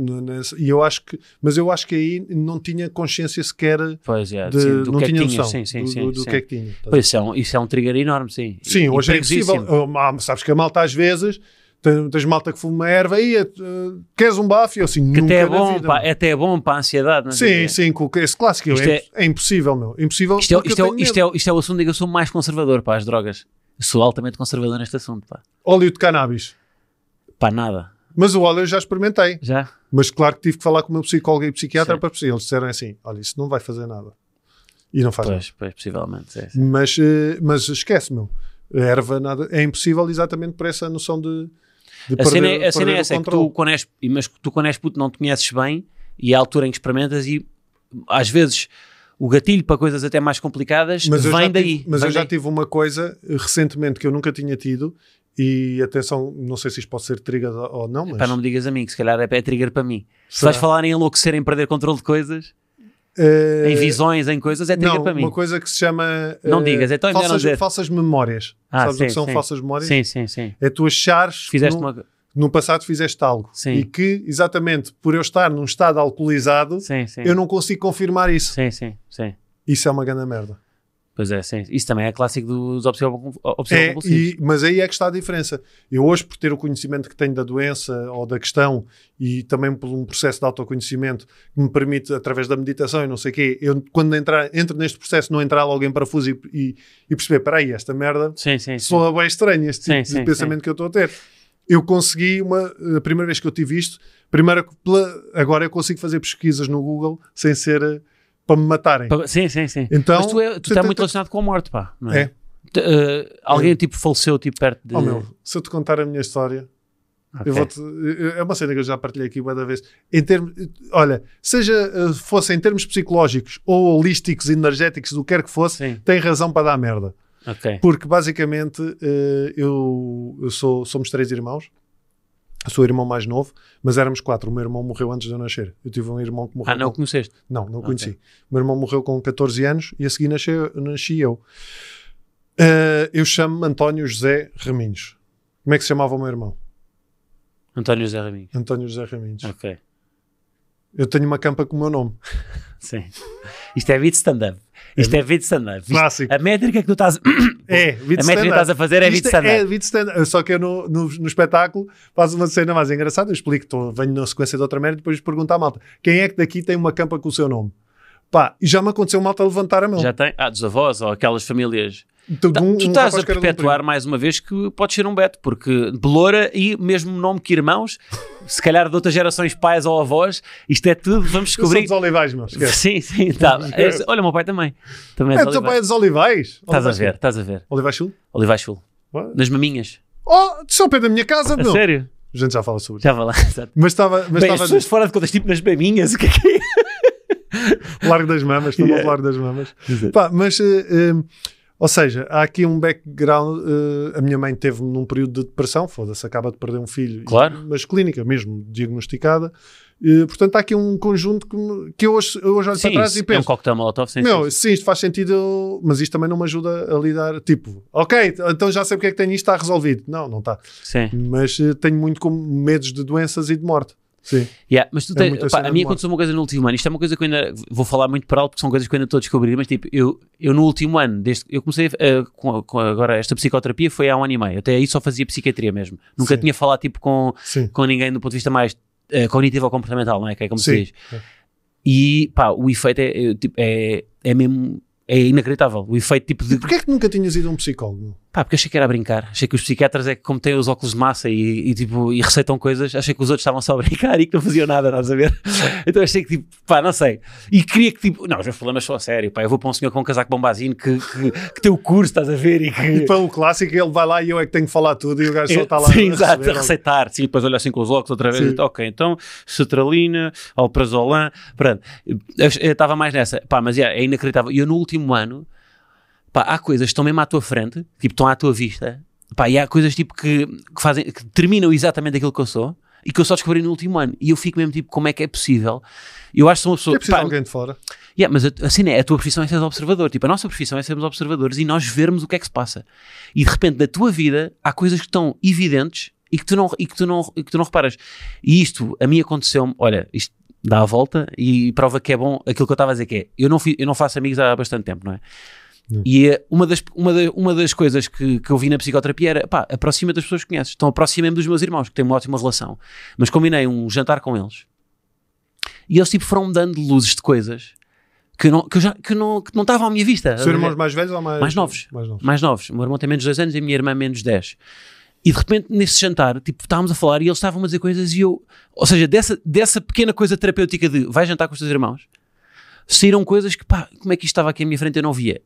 S2: E eu acho que, mas eu acho que aí não tinha consciência sequer
S3: Pois é,
S2: de,
S3: sim, do
S2: não
S3: que é que
S2: tinha noção
S3: Sim, sim,
S2: do,
S3: sim.
S2: do- do
S3: sim.
S2: que é que tinha. ver?
S3: Pois, isso é, um, isso é um trigger enorme, sim.
S2: Sim,
S3: E- e
S2: hoje é impossível. Ah, sabes que a malta às vezes tens malta que fuma erva aí, eh, queres um bafo? E eu assim,
S3: Que
S2: nunca
S3: até é bom,
S2: vida,
S3: pá, é até bom para a ansiedade. Não sei
S2: Sim, sim, esse clássico. é, é impossível, meu. Impossível.
S3: Isto é, isto, é, isto, é, isto é o assunto em que eu sou mais conservador para as drogas. Eu sou altamente conservador neste assunto, pá.
S2: Óleo de cannabis.
S3: Pá, nada.
S2: Mas o óleo eu já experimentei.
S3: Já?
S2: Mas claro que tive que falar com o meu psicólogo e psiquiatra
S3: Sim.
S2: para perceber. Eles disseram assim: olha, isso não vai fazer nada. E não faz nada.
S3: Pois, pois, possivelmente. sim, sim.
S2: Mas, eh, mas esquece, meu. A erva nada, é impossível exatamente por essa noção de, de
S3: A cena,
S2: perder,
S3: é- a cena é essa, é que tu quando, és, mas tu quando és puto não te conheces bem e é a altura em que experimentas e às vezes o gatilho para coisas até mais complicadas
S2: Mas
S3: vem daí.
S2: tive, mas
S3: vem
S2: eu já
S3: daí.
S2: tive uma coisa eh, recentemente que eu nunca tinha tido. E atenção, não sei se isto pode ser trigger ou não, mas
S3: Pá, não me digas a mim, que se calhar é, é trigger para mim. Se
S2: Será?
S3: vais falar em enlouquecer, em perder controle de coisas,
S2: Eh,
S3: em visões, em coisas, é trigger
S2: não,
S3: para mim.
S2: uma coisa que se chama
S3: Não
S2: eh,
S3: digas, é não
S2: falsas,
S3: dizer.
S2: falsas memórias.
S3: Ah,
S2: Sabes o
S3: sim,
S2: que são
S3: sim.
S2: falsas memórias?
S3: Sim, sim, sim.
S2: É tu achares
S3: Fizeste
S2: no,
S3: uma.
S2: No passado fizeste algo
S3: Sim.
S2: e que, exatamente por eu estar num estado alcoolizado,
S3: Sim, sim.
S2: eu não consigo confirmar isso.
S3: Sim, sim, sim.
S2: Isso é uma grande merda.
S3: Pois é, sim. Isso também é clássico dos
S2: É,
S3: obsessivos
S2: e, mas aí é que está a diferença. Eu hoje, por ter o conhecimento que tenho da doença ou da questão e também por um processo de autoconhecimento que me permite, através da meditação e não sei o quê, eu quando entrar, entro neste processo, não entrar logo em parafuso e, e, e perceber, peraí, esta merda
S3: Sim, sim, sim.
S2: soa bem estranho, este tipo
S3: Sim,
S2: de
S3: sim,
S2: pensamento que eu estou a ter. Eu consegui, uma, a primeira vez que eu tive isto, primeira, agora eu consigo fazer pesquisas no Google sem ser eh, para me matarem.
S3: Sim, sim, sim.
S2: Então,
S3: Mas tu, é, tu estás muito relacionado com a morte, pá. Não é?
S2: É.
S3: T- eh, alguém tipo faleceu tipo perto de.
S2: Oh, meu, se eu te contar a minha história,
S3: Ok.
S2: Eu vou-te- é uma cena que eu já partilhei aqui uma vez. Em termos, olha, seja eh, fosse em termos psicológicos ou holísticos, energéticos, do que quer que fosse,
S3: Sim.
S2: tem razão para dar merda.
S3: Ok.
S2: Porque basicamente eh, eu, eu sou, somos três irmãos. Eu sou o irmão mais novo, mas éramos quatro. O meu irmão morreu antes de eu nascer. Eu tive um irmão que morreu.
S3: Ah, não
S2: com...
S3: conheceste?
S2: Não, não
S3: Ok.
S2: conheci. O meu irmão morreu com 14 anos e a seguir nasceu, nasci eu. Eh, eu chamo-me António José Raminhos. Como é que se chamava o meu irmão?
S3: António José Raminhos.
S2: António José Raminhos.
S3: Ok.
S2: Eu tenho uma campa com o meu nome.
S3: Sim. Isto é beat stand-up. Isto é beat stand-up. Isto-
S2: Clássico.
S3: A métrica que tu estás.
S2: É, beat
S3: A métrica que estás a fazer é beat
S2: Isto
S3: stand-up.
S2: É beat stand-up. Só que eu no, no, no espetáculo faço uma cena mais engraçada. Eu explico, tô, venho na sequência de outra merda e depois pergunto à malta: quem é que daqui tem uma campa com o seu nome? Pá, e já me aconteceu malta levantar a mão.
S3: Já tem? Ah, dos avós ou aquelas famílias.
S2: Então,
S3: Tá,
S2: um-
S3: tu
S2: um
S3: estás
S2: rapaz
S3: a
S2: de um
S3: perpetuar mais uma vez que pode ser um beto, porque Beloura e mesmo nome que irmãos, se calhar de outras gerações, pais ou avós, isto é tudo, vamos
S2: primo. Eu
S3: descobrir.
S2: dos Olivais, meu. Esquece.
S3: Sim, sim, tá. Olha, o meu pai também. também
S2: É,
S3: dos
S2: o teu pai é dos Olivais?
S3: Estás a ver, estás a ver.
S2: Olivais Sul?
S3: Olivais Sul. Nas maminhas.
S2: Oh, é ao pé da minha casa, meu.
S3: sério?
S2: A gente já fala sobre isso.
S3: Já vai lá. Exato.
S2: Mas estava. Mas
S3: Bem, as
S2: estava
S3: pessoas fora de contas, tipo nas maminhas, o que é que é?
S2: largo das mamas, estou
S3: Yeah.
S2: largo das mamas. Pá, mas, eh, eh, ou seja, há aqui um background. eh, a minha mãe teve num período de depressão, foda-se, acaba de perder um filho,
S3: Claro.
S2: mas clínica mesmo, diagnosticada. Eh, portanto, há aqui um conjunto que, me- que eu hoje, eu hoje olho
S3: Sim,
S2: para trás e
S3: é um
S2: penso.
S3: coquetel molotov sem
S2: Meu, sim, isto faz sentido, mas isto também não me ajuda a lidar. Tipo, ok, então já sei porque é que tenho isto, está resolvido. Não, não está.
S3: Sim.
S2: Mas eh, tenho muito com medos de doenças e de morte. Sim.
S3: Yeah, mas tu
S2: É
S3: tens, pá, a mim aconteceu uma coisa no último ano. Isto é uma coisa que eu ainda vou falar muito para alto, porque são coisas que eu ainda estou a descobrir. Mas tipo, eu, eu no último ano, desde eu comecei a- com, com agora esta psicoterapia foi há um ano e meio. Até aí só fazia psiquiatria mesmo. Nunca
S2: Sim.
S3: tinha falado tipo com,
S2: Sim.
S3: com ninguém do ponto de vista mais eh, cognitivo ou comportamental, não é? Que é como se
S2: Sim.
S3: diz. E pá, o efeito é, é, tipo, é, é mesmo. É inacreditável. O efeito tipo de.
S2: E porquê é que nunca tinhas ido a um psicólogo?
S3: Pá, porque achei que era a brincar. Achei que os psiquiatras é que, como têm os óculos de massa e, e, tipo, e receitam coisas, achei que os outros estavam só a brincar e que não faziam nada, estás a ver? Então achei que, tipo, pá, não sei. E queria que, tipo, não, os meus problemas são a sério, pá. Eu vou para um senhor com um casaco bombazino que, que, que tem o curso, estás a ver? E que.
S2: E para o clássico, ele vai lá e eu é que tenho que falar tudo e o gajo só está lá
S3: Sim, exato, a receitar. Sim, depois olha assim com os óculos outra vez.
S2: Sim.
S3: Ok, então, cetralina, alprazolam, pronto. Eu estava mais nessa. Pá, mas yeah, é inacreditável. E eu no último ano, pá, há coisas que estão mesmo à tua frente, tipo, estão à tua vista. Pá, e há coisas tipo que, que fazem, que terminam exatamente aquilo que eu sou e que eu só descobri no último ano. E eu fico mesmo tipo, como é que é possível? Eu acho que sou uma pessoa.
S2: É preciso
S3: pá,
S2: alguém de fora.
S3: Yeah, mas assim é, a tua profissão é ser observador. Tipo, a nossa profissão é sermos observadores e nós vermos o que é que se passa. E de repente, na tua vida, há coisas que estão evidentes e que tu não, e que tu não, e que tu não reparas. E isto, a mim aconteceu-me, olha, isto dá a volta e prova que é bom aquilo que eu estava a dizer, que é, eu não, fi- eu não faço amigos há bastante tempo, não é? E eh, uma das, uma, da- uma das coisas que, que eu vi na psicoterapia era, pá, aproxima das pessoas que conheces. Então aproxima-me dos meus irmãos, que têm uma ótima relação. Mas combinei um jantar com eles e eles tipo foram-me dando luzes de coisas que, não, que, já, que, não, que não estavam à minha vista.
S2: São irmãos mais velhos ou mais...
S3: Mais novos.
S2: Mais novos.
S3: mais novos. O meu irmão tem menos 2 anos e a minha irmã menos 10. E de repente, nesse jantar, tipo, estávamos a falar e eles estavam a dizer coisas e eu... Ou seja, dessa, dessa pequena coisa terapêutica de vai jantar com os teus irmãos, saíram coisas que, pá, como é que isto estava aqui à minha frente eu não via.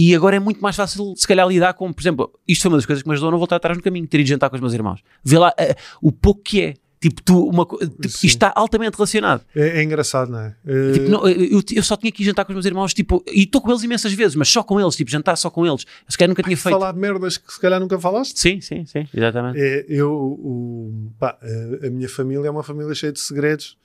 S3: E agora é muito mais fácil, se calhar, lidar com, por exemplo, isto foi uma das coisas que me ajudou a não voltar atrás no caminho, ter ido jantar com os meus irmãos. Vê lá eh, o pouco que é. Tipo, tu, uma, tipo, isto está altamente relacionado.
S2: É, é engraçado, não é? Eh,
S3: Tipo, não, eu, eu só tinha que ir jantar com os meus irmãos, tipo, e estou com eles imensas vezes, mas só com eles, tipo, jantar só com eles. Eu se calhar nunca tinha feito.
S2: falar de merdas que se calhar nunca falaste.
S3: Sim, sim, sim, exatamente.
S2: É, eu, o, pá, a minha família é uma família cheia de segredos,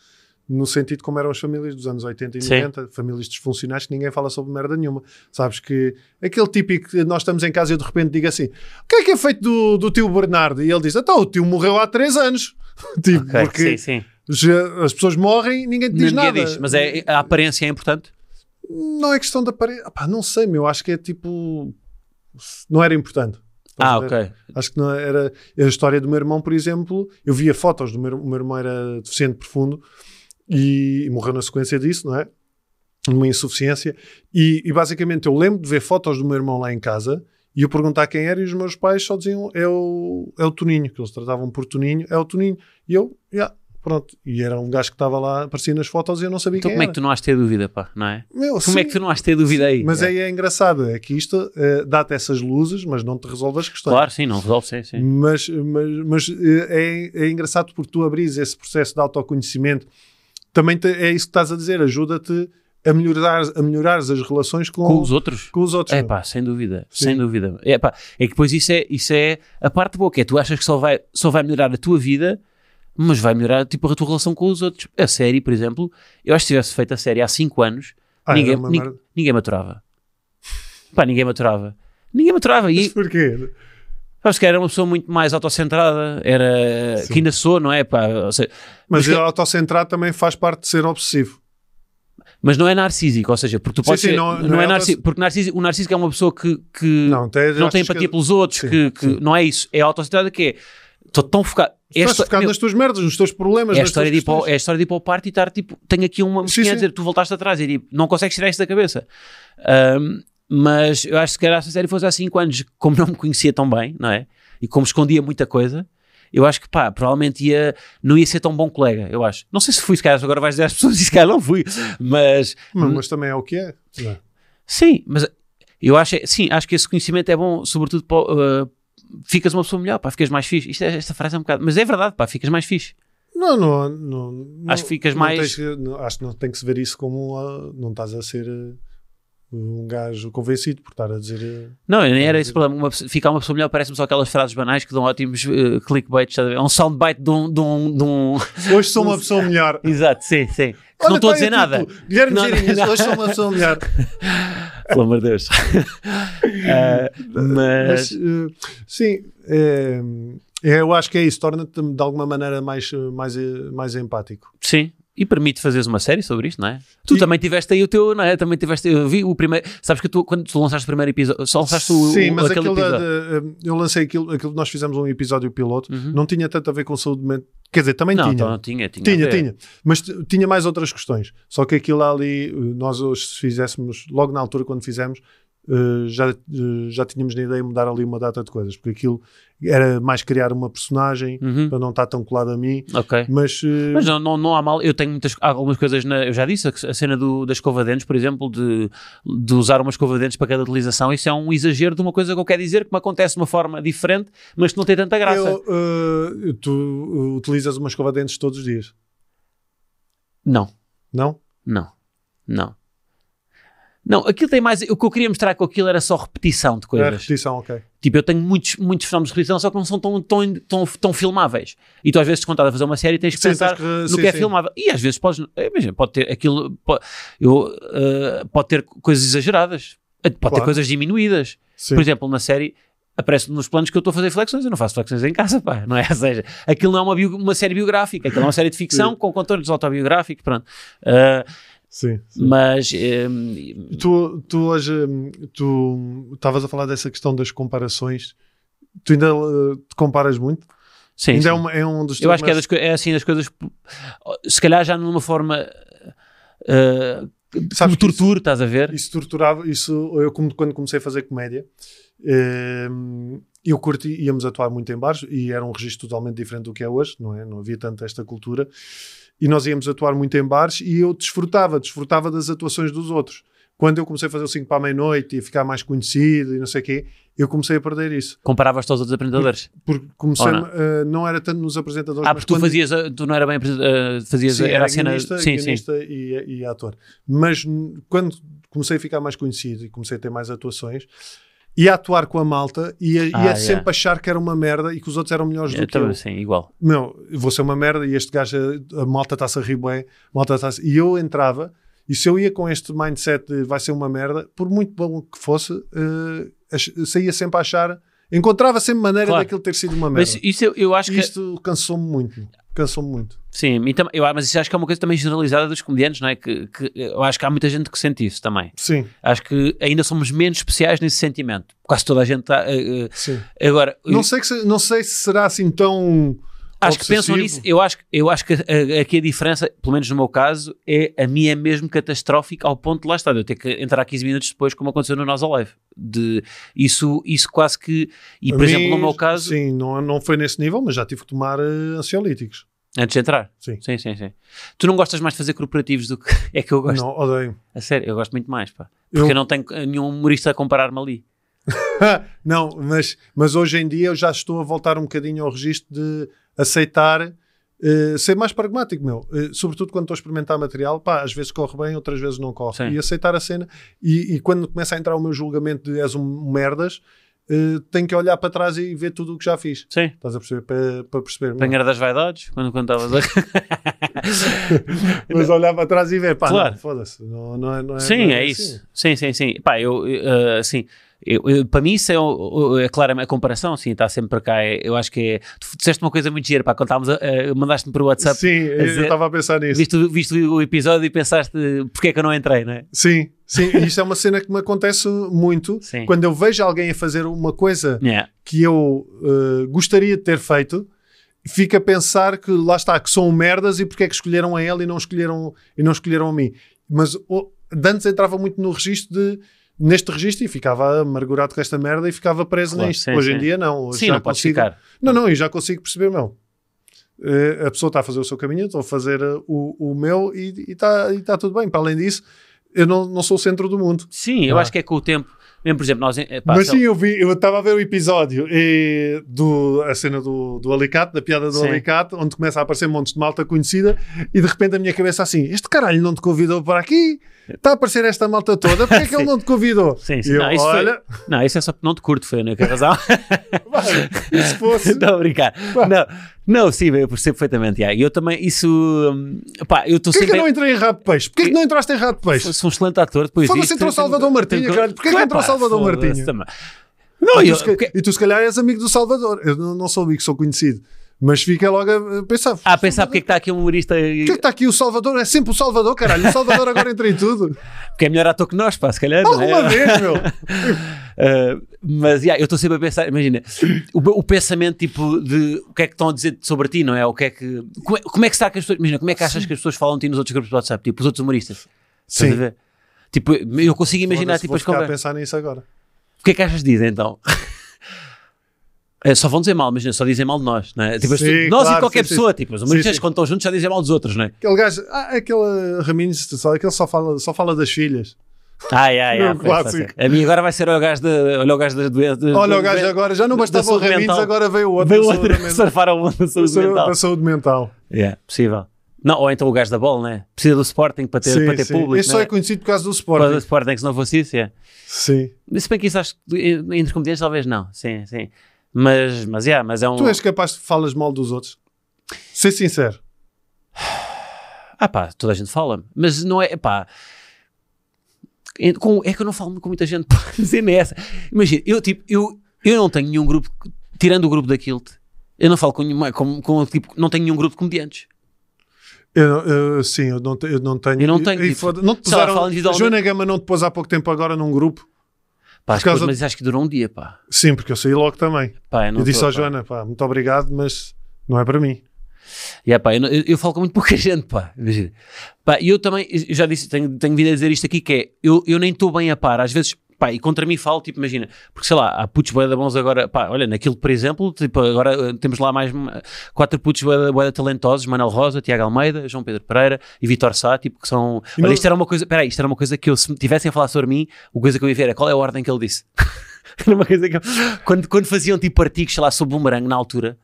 S2: no sentido como eram as famílias dos anos 80 e
S3: Sim.
S2: 90, famílias disfuncionais que ninguém fala sobre merda nenhuma. Sabes que aquele típico que nós estamos em casa e eu de repente digo assim: o que é que é feito do, do tio Bernardo? E ele diz: então, o tio morreu há 3 anos. tipo,
S3: Ok,
S2: porque
S3: sim, sim.
S2: as pessoas morrem e ninguém te diz
S3: Ninguém
S2: nada.
S3: diz, mas é, a aparência é importante.
S2: Não é questão da parede. Não sei, meu. Acho que é tipo. Não era importante.
S3: Ah,
S2: ver?
S3: ok.
S2: Acho que não era. A história do meu irmão, por exemplo, eu via fotos do meu, o meu irmão, era deficiente profundo e, e morreu na sequência disso, não é? Numa insuficiência. E, e basicamente eu lembro de ver fotos do meu irmão lá em casa e eu perguntar quem era e os meus pais só diziam é o, é o Toninho, que eles tratavam por Toninho, é o Toninho. E eu, yeah, pronto. E era um gajo que estava lá, aparecia nas fotos e eu não sabia
S3: Então
S2: quem
S3: como é
S2: era.
S3: que tu não has de ter dúvida, pá, não é?
S2: Meu,
S3: Como é
S2: sim,
S3: que tu não has de ter dúvida aí?
S2: Mas aí é engraçado, é que isto eh, dá-te essas luzes, mas não te resolve as questões.
S3: Claro, sim, não resolve, sim, sim.
S2: Mas, mas, mas eh, é, é engraçado porque tu abris esse processo de autoconhecimento. Também te- é isso que estás a dizer, ajuda-te a melhorar, a melhorar as relações com,
S3: Com os outros?
S2: com os outros.
S3: É pá, sem dúvida,
S2: Sim.
S3: sem dúvida. É pá, é que depois isso é, isso é a parte boa, que é tu achas que só vai, só vai melhorar a tua vida, mas vai melhorar tipo a tua relação com os outros. A série, por exemplo, eu acho que se tivesse feito a série há 5 anos,
S2: Ah,
S3: ninguém,
S2: era uma
S3: nin-
S2: merda.
S3: ninguém maturava. Pá, ninguém maturava. Ninguém maturava.
S2: Mas
S3: E
S2: porquê?
S3: Acho que era uma pessoa muito mais autocentrada, era
S2: Sim.
S3: que ainda sou, não é? Pá, seja,
S2: Mas
S3: Mas que-
S2: autocentrado também faz parte de ser obsessivo.
S3: mas não é narcísico, ou seja, porque tu
S2: Sim,
S3: podes
S2: sim,
S3: ser,
S2: não-
S3: não,
S2: não
S3: é
S2: é
S3: narcísico, porque narcísico, o narcísico é uma pessoa que, que
S2: Não, tem,
S3: não tem empatia
S2: que-
S3: pelos outros, que, que não é isso, é autocentrada que é, estou tão focado. É
S2: Estás
S3: esta-
S2: focado
S3: meu,
S2: nas tuas merdas, nos teus problemas,
S3: é a história de ir para, é a história de ir para o party e estar tipo, tenho aqui uma mosquinha a dizer, tu voltaste atrás e tipo, não consegues tirar isto da cabeça. Ahm, mas eu acho que se calhar se a série fosse há 5 anos, como não me conhecia tão bem, não é? E como escondia muita coisa, eu acho que pá, provavelmente ia, não ia ser tão bom colega, eu acho. Não sei se fui, se calhar agora vais dizer às pessoas e se calhar não fui, mas
S2: Mas, mas também é o que é. não é?
S3: Sim, mas eu acho, sim, acho que esse conhecimento é bom, sobretudo para, uh, ficas uma pessoa melhor, pá, ficas mais fixe. Isto é- esta frase é um bocado, mas é verdade, pá, ficas mais fixe.
S2: Não, não, não,
S3: Acho que ficas
S2: não
S3: mais-
S2: tens acho que não tem que se ver isso como ah, não estás a ser ah, um gajo convencido por estar a dizer. ah,
S3: Não, nem era esse o problema. Uma ficar uma pessoa melhor parece-me só aquelas frases banais que dão ótimos uh, clickbaits, ver? É um soundbite de um, de um, de um-
S2: Hoje sou uma pessoa melhor.
S3: Exato, sim, sim.
S2: Olha,
S3: não estou a dizer
S2: o
S3: nada.
S2: Guilherme
S3: Não,
S2: Geirinhas, hoje sou uma pessoa melhor.
S3: Pelo amor de Deus. Ah, mas,
S2: Mas, eh, sim, é, eu acho que é isso, torna-te de alguma maneira mais, eh, mais, eh, mais empático.
S3: sim. E permite fazeres uma série sobre isto, não é? Tu
S2: E-
S3: também tiveste aí o teu, não é? Também tiveste, eu vi o primeiro, sabes que tu, quando tu lançaste o primeiro episódio, só lançaste o,
S2: Sim,
S3: o-
S2: mas
S3: aquele episódio.
S2: da- eu lancei aquilo, aquilo nós fizemos um episódio piloto,
S3: Uhum.
S2: não tinha tanto a ver com saúde mental. Quer dizer, também
S3: não,
S2: tinha.
S3: então não tinha, tinha.
S2: Tinha, tinha. Mas tinha mais outras questões. Só que aquilo ali, nós hoje, se fizéssemos, logo na altura, quando fizemos, eh, já, eh, já tínhamos na ideia de mudar ali uma data de coisas, porque aquilo era mais criar uma personagem
S3: Uhum.
S2: para não estar tão colado a mim.
S3: Ok.
S2: Mas, eh,
S3: Mas não, não, não há mal, eu tenho muitas, algumas coisas, na, eu já disse, a, cena do, da escova de dentes, por exemplo, de, de usar uma escova de dentes para cada utilização, isso é um exagero de uma coisa que eu quero dizer, que me acontece de uma forma diferente, mas que não tem tanta graça.
S2: eu, eh, tu eh, utilizas uma escova de dentes todos os dias,
S3: Não,
S2: não?
S3: não, não. Não, aquilo tem mais. O que eu queria mostrar com aquilo era só repetição de
S2: É
S3: coisas.
S2: repetição, ok.
S3: Tipo, eu tenho muitos, muitos fenómenos de repetição, só que não são tão, tão, tão, tão filmáveis. E tu, às vezes, quando estás a fazer uma série, tens que
S2: Sim,
S3: pensar
S2: tens que-
S3: no
S2: sim,
S3: que é
S2: sim.
S3: filmável. E às vezes podes. eh, Imagina, pode ter aquilo. Pode, eu, eh, pode ter coisas exageradas, Eh, pode ter
S2: Claro.
S3: coisas diminuídas.
S2: Sim.
S3: Por exemplo, na série. Aparece nos planos que eu estou a fazer flexões, eu não faço flexões em casa, pá, não é? Ou seja, aquilo não é uma, bio- uma série biográfica, aquilo é uma série de ficção com contornos autobiográficos, pronto. Ah,
S2: Sim, sim.
S3: mas eh,
S2: Tu, tu hoje hum, tu estavas a falar dessa questão das comparações. Tu ainda eh, te comparas muito?
S3: sim,
S2: ainda
S3: sim.
S2: É, uma- é um dos
S3: Eu acho que é,
S2: mais-
S3: das, é assim das coisas, se calhar já numa forma uh,
S2: Sabes
S3: tortura, estás a ver?
S2: Isso torturava, isso eu como- quando comecei a fazer comédia, eh, eu curti, íamos atuar muito em bares e era um registro totalmente diferente do que é hoje, não é? Não havia tanto esta cultura. E nós íamos atuar muito em bares e eu desfrutava, desfrutava das atuações dos outros. Quando eu comecei a fazer o 5 para a meia-noite e a ficar mais conhecido e não sei o quê, eu comecei a perder isso.
S3: Comparavas-te aos outros apresentadores.
S2: Porque comecei,
S3: não?
S2: eh, não era tanto nos apresentadores,
S3: Ah, porque tu
S2: quando-
S3: fazias, a- tu não era bem, uh, fazias,
S2: Sim,
S3: era a cena,
S2: guionista,
S3: sim, sim.
S2: guionista E, e ator. Mas quando comecei a ficar mais conhecido e comecei a ter mais atuações, ia atuar com a malta e ia, ia
S3: Ah, yeah.
S2: sempre achar que era uma merda e que os outros eram melhores
S3: Eu
S2: do que eu.
S3: sim, igual.
S2: Eu vou ser uma merda e este gajo, a, malta está-se a rir bem, a malta está E eu entrava, e se eu ia com este mindset de vai ser uma merda, por muito bom que fosse, ach- saía sempre a achar, encontrava sempre maneira
S3: Claro.
S2: daquilo ter sido uma merda.
S3: Mas isso eu, eu acho que.
S2: Isto cansou-me muito. Cansou-me muito.
S3: Sim, e tam- eu, mas isso acho que é uma coisa também generalizada dos comediantes, não é? Que, que eu acho que há muita gente que sente isso também.
S2: Sim,
S3: Acho que ainda somos menos especiais nesse sentimento. Quase toda a gente está. uh, uh,
S2: sim.
S3: agora,
S2: Não sei, que se- não sei se será assim tão.
S3: Acho que pensam nisso. Eu acho, que- eu acho que a- aqui a diferença, pelo menos no meu caso, é a minha é mesmo catastrófica ao ponto de lá estar. Eu ter que entrar 15 minutos depois, como aconteceu no Nós Live. De, isso, isso quase que. E
S2: A
S3: por exemplo,
S2: mim,
S3: no meu caso,
S2: Sim, não, não foi nesse nível, mas já tive que tomar eh, ansiolíticos.
S3: Antes de entrar.
S2: Sim.
S3: Sim, sim, sim. Tu não gostas mais de fazer corporativos do que é que eu gosto?
S2: Não, odeio.
S3: A sério, eu gosto muito mais, pá.
S2: Eu-
S3: Porque eu, não tenho eh, nenhum humorista a comparar-me ali.
S2: não, mas, mas hoje em dia eu já estou a voltar um bocadinho ao registro de aceitar. eh, ser mais pragmático, meu. Eh, sobretudo quando estou a experimentar material, pá, às vezes corre bem, outras vezes não corre.
S3: Sim.
S2: E aceitar a cena. E, e quando começa a entrar o meu julgamento de és um merdas, eh, tenho que olhar para trás e ver tudo o que já fiz.
S3: Sim.
S2: Estás a perceber? Para, para perceber.
S3: Panheira das vaidades, quando quando estavas a.
S2: Mas olhar para trás e ver, pá,
S3: Claro.
S2: foda-se. Não, não é, não é,
S3: Sim,
S2: não
S3: é
S2: assim.
S3: isso. Sim, sim, sim. Pá, eu, eh, assim, eu, eu- para mim isso é, o- o- é claramente a comparação, sim, está sempre para cá. É- eu acho que é. Tu disseste uma coisa muito gira, pá, quando estávamos mandaste-me por WhatsApp,
S2: Sim, eu
S3: dizer-
S2: estava a pensar nisso.
S3: viste, o- viste o episódio e pensaste porque é que eu não entrei, não é?
S2: Sim, sim, e isso é uma cena que me acontece muito
S3: Sim.
S2: quando eu vejo alguém a fazer uma coisa
S3: Yeah.
S2: que eu eh, gostaria de ter feito, fico a pensar que lá está, que são merdas e porque é que escolheram a ele e não escolheram, e não escolheram a mim. Mas o, de antes entrava muito no registro de neste registro e ficava amargurado com esta merda e ficava preso
S3: Claro,
S2: nisto.
S3: sim,
S2: Hoje
S3: sim.
S2: em dia não. Hoje
S3: Sim,
S2: já
S3: não
S2: consigo-
S3: ficar.
S2: Não, não, e já consigo perceber, não. Eh, a pessoa está a fazer o seu caminho, estou a fazer eh, o, o meu e está e tá tudo bem. Para além disso, eu não, não sou o centro do mundo.
S3: Sim, eu
S2: Ah.
S3: acho que é com o tempo. Mesmo, por exemplo, nós. pá,
S2: Mas sim, eu vi, eu estava a ver o episódio e do, a cena do, do alicate, da piada do
S3: Sim.
S2: alicate, onde começa a aparecer montes de malta conhecida e de repente a minha cabeça assim: este caralho não te convidou para aqui? Está a aparecer esta malta toda, porque é que ele não te convidou?
S3: Sim, sim.
S2: Eu,
S3: Não, isso foi-
S2: olha,
S3: Não, isso é só porque não te curto, foi a única razão.
S2: vai, se fosse.
S3: Estou a brincar. Não, não, sim, eu percebo perfeitamente. yeah. E eu também, isso. hum, Pá, eu estou
S2: Porquê que
S3: sempre.
S2: eu não entrei em Rabo de Peixe? Porquê que não entraste em Rabo de Peixe?
S3: Fosse um excelente ator depois
S2: Foda-se, entrou
S3: tem-
S2: Salvador
S3: tem-
S2: caralho. Porquê que entrou
S3: Pá,
S2: Salvador
S3: também. Não,
S2: E
S3: eu.
S2: tu, ca- e tu se calhar és amigo do Salvador. Eu não, não sou amigo, sou conhecido. Mas fica logo a pensar.
S3: Ah, pensar porque é que está aqui um humorista.
S2: Porquê que está aqui o Salvador? É sempre o Salvador, caralho. O Salvador agora entra em tudo.
S3: Porque é melhor ator que nós, pá, se calhar. não é?
S2: Alguma vez, meu.
S3: Uh, mas yeah, eu estou sempre a pensar, imagina, o, o pensamento tipo de o que é que estão a dizer sobre ti, não é? O que é que, como, é, como é que está que as pessoas, imagina, como é que achas que as pessoas falam de ti nos outros grupos do WhatsApp, tipo os outros humoristas?
S2: Sim.
S3: Tipo, eu consigo imaginar tipo
S2: vou
S3: as
S2: ficar a
S3: conversas.
S2: pensar nisso agora.
S3: O que é que achas disso então? É, só vão dizer mal, imagina, só dizem mal de nós, não é? Tipo,
S2: Sim,
S3: nós
S2: claro,
S3: e qualquer
S2: sim, sim.
S3: pessoa, tipo, os humoristas
S2: sim.
S3: quando estão juntos já dizem mal dos outros, não é?
S2: Aquele gajo, ah, aquele Raminhos, aquele só fala, só fala das filhas.
S3: Ai, ai, ai. A mim agora vai ser o gajo, de, olha o gajo das doenças.
S2: Olha o gajo agora, já não bastava o Raminhos,
S3: mental.
S2: agora veio o outro.
S3: Veio outro surfar a onda da saúde
S2: Da
S3: mental.
S2: da saúde mental.
S3: Yeah, possível. Não, ou então o gajo da bola, né? Precisa do Sporting para ter,
S2: Sim,
S3: para ter
S2: sim.
S3: público.
S2: Este só
S3: né?
S2: é conhecido por causa do
S3: Por causa do
S2: Sporting.
S3: Sporting, se não fosse isso, é.
S2: Sim.
S3: Se bem que isso acho que entre comediantes talvez não. Sim, sim. Mas, mas, yeah, mas é um.
S2: Tu és capaz de falas mal dos outros? Ser sincero.
S3: Ah pá, toda a gente fala. Mas não é, pá. É, com- é que eu não falo com muita gente. pá, a cena é essa. Imagina, eu tipo, eu, eu não tenho nenhum grupo, tirando o grupo da Kilt, eu não falo com nenhuma, com, com, tipo, não tenho nenhum grupo de comediantes.
S2: Eu, eu- sim, eu não, eu não tenho.
S3: Eu não tenho,
S2: E
S3: tipo,
S2: foda- não te puseram,
S3: individualmente.
S2: Joana Gama não te pôs há pouco tempo agora num grupo?
S3: Pá,
S2: Por causa
S3: depois, mas acho que durou um dia, pá.
S2: Sim, porque eu saí logo também.
S3: Pá, eu, não
S2: eu disse
S3: pá.
S2: Joana, pá, muito obrigado, mas não é para mim.
S3: Yeah, pá, eu, eu- falo com muito pouca gente, pá. Imagina. Pá, e eu também, eu já disse, tenho, tenho vindo a dizer isto aqui, que é, eu, eu nem estou bem a par, às vezes, pá, e contra mim falo, tipo, imagina, porque sei lá, há putos bué da bons agora, pá, olha, naquilo, por exemplo, tipo, agora eh, temos lá mais hum, quatro putos bué da- bué da talentosos, Manel Rosa, Tiago Almeida, João Pedro Pereira e Vitor Sá, tipo, que são,
S2: E
S3: olha,
S2: não-
S3: isto era uma coisa, peraí, isto era uma coisa que eu, se me tivessem a falar sobre mim, a coisa que eu ia ver era qual é a ordem que ele disse. era uma coisa que eu, quando, quando faziam, tipo, artigos, sei lá, sobre o bumerangue na altura,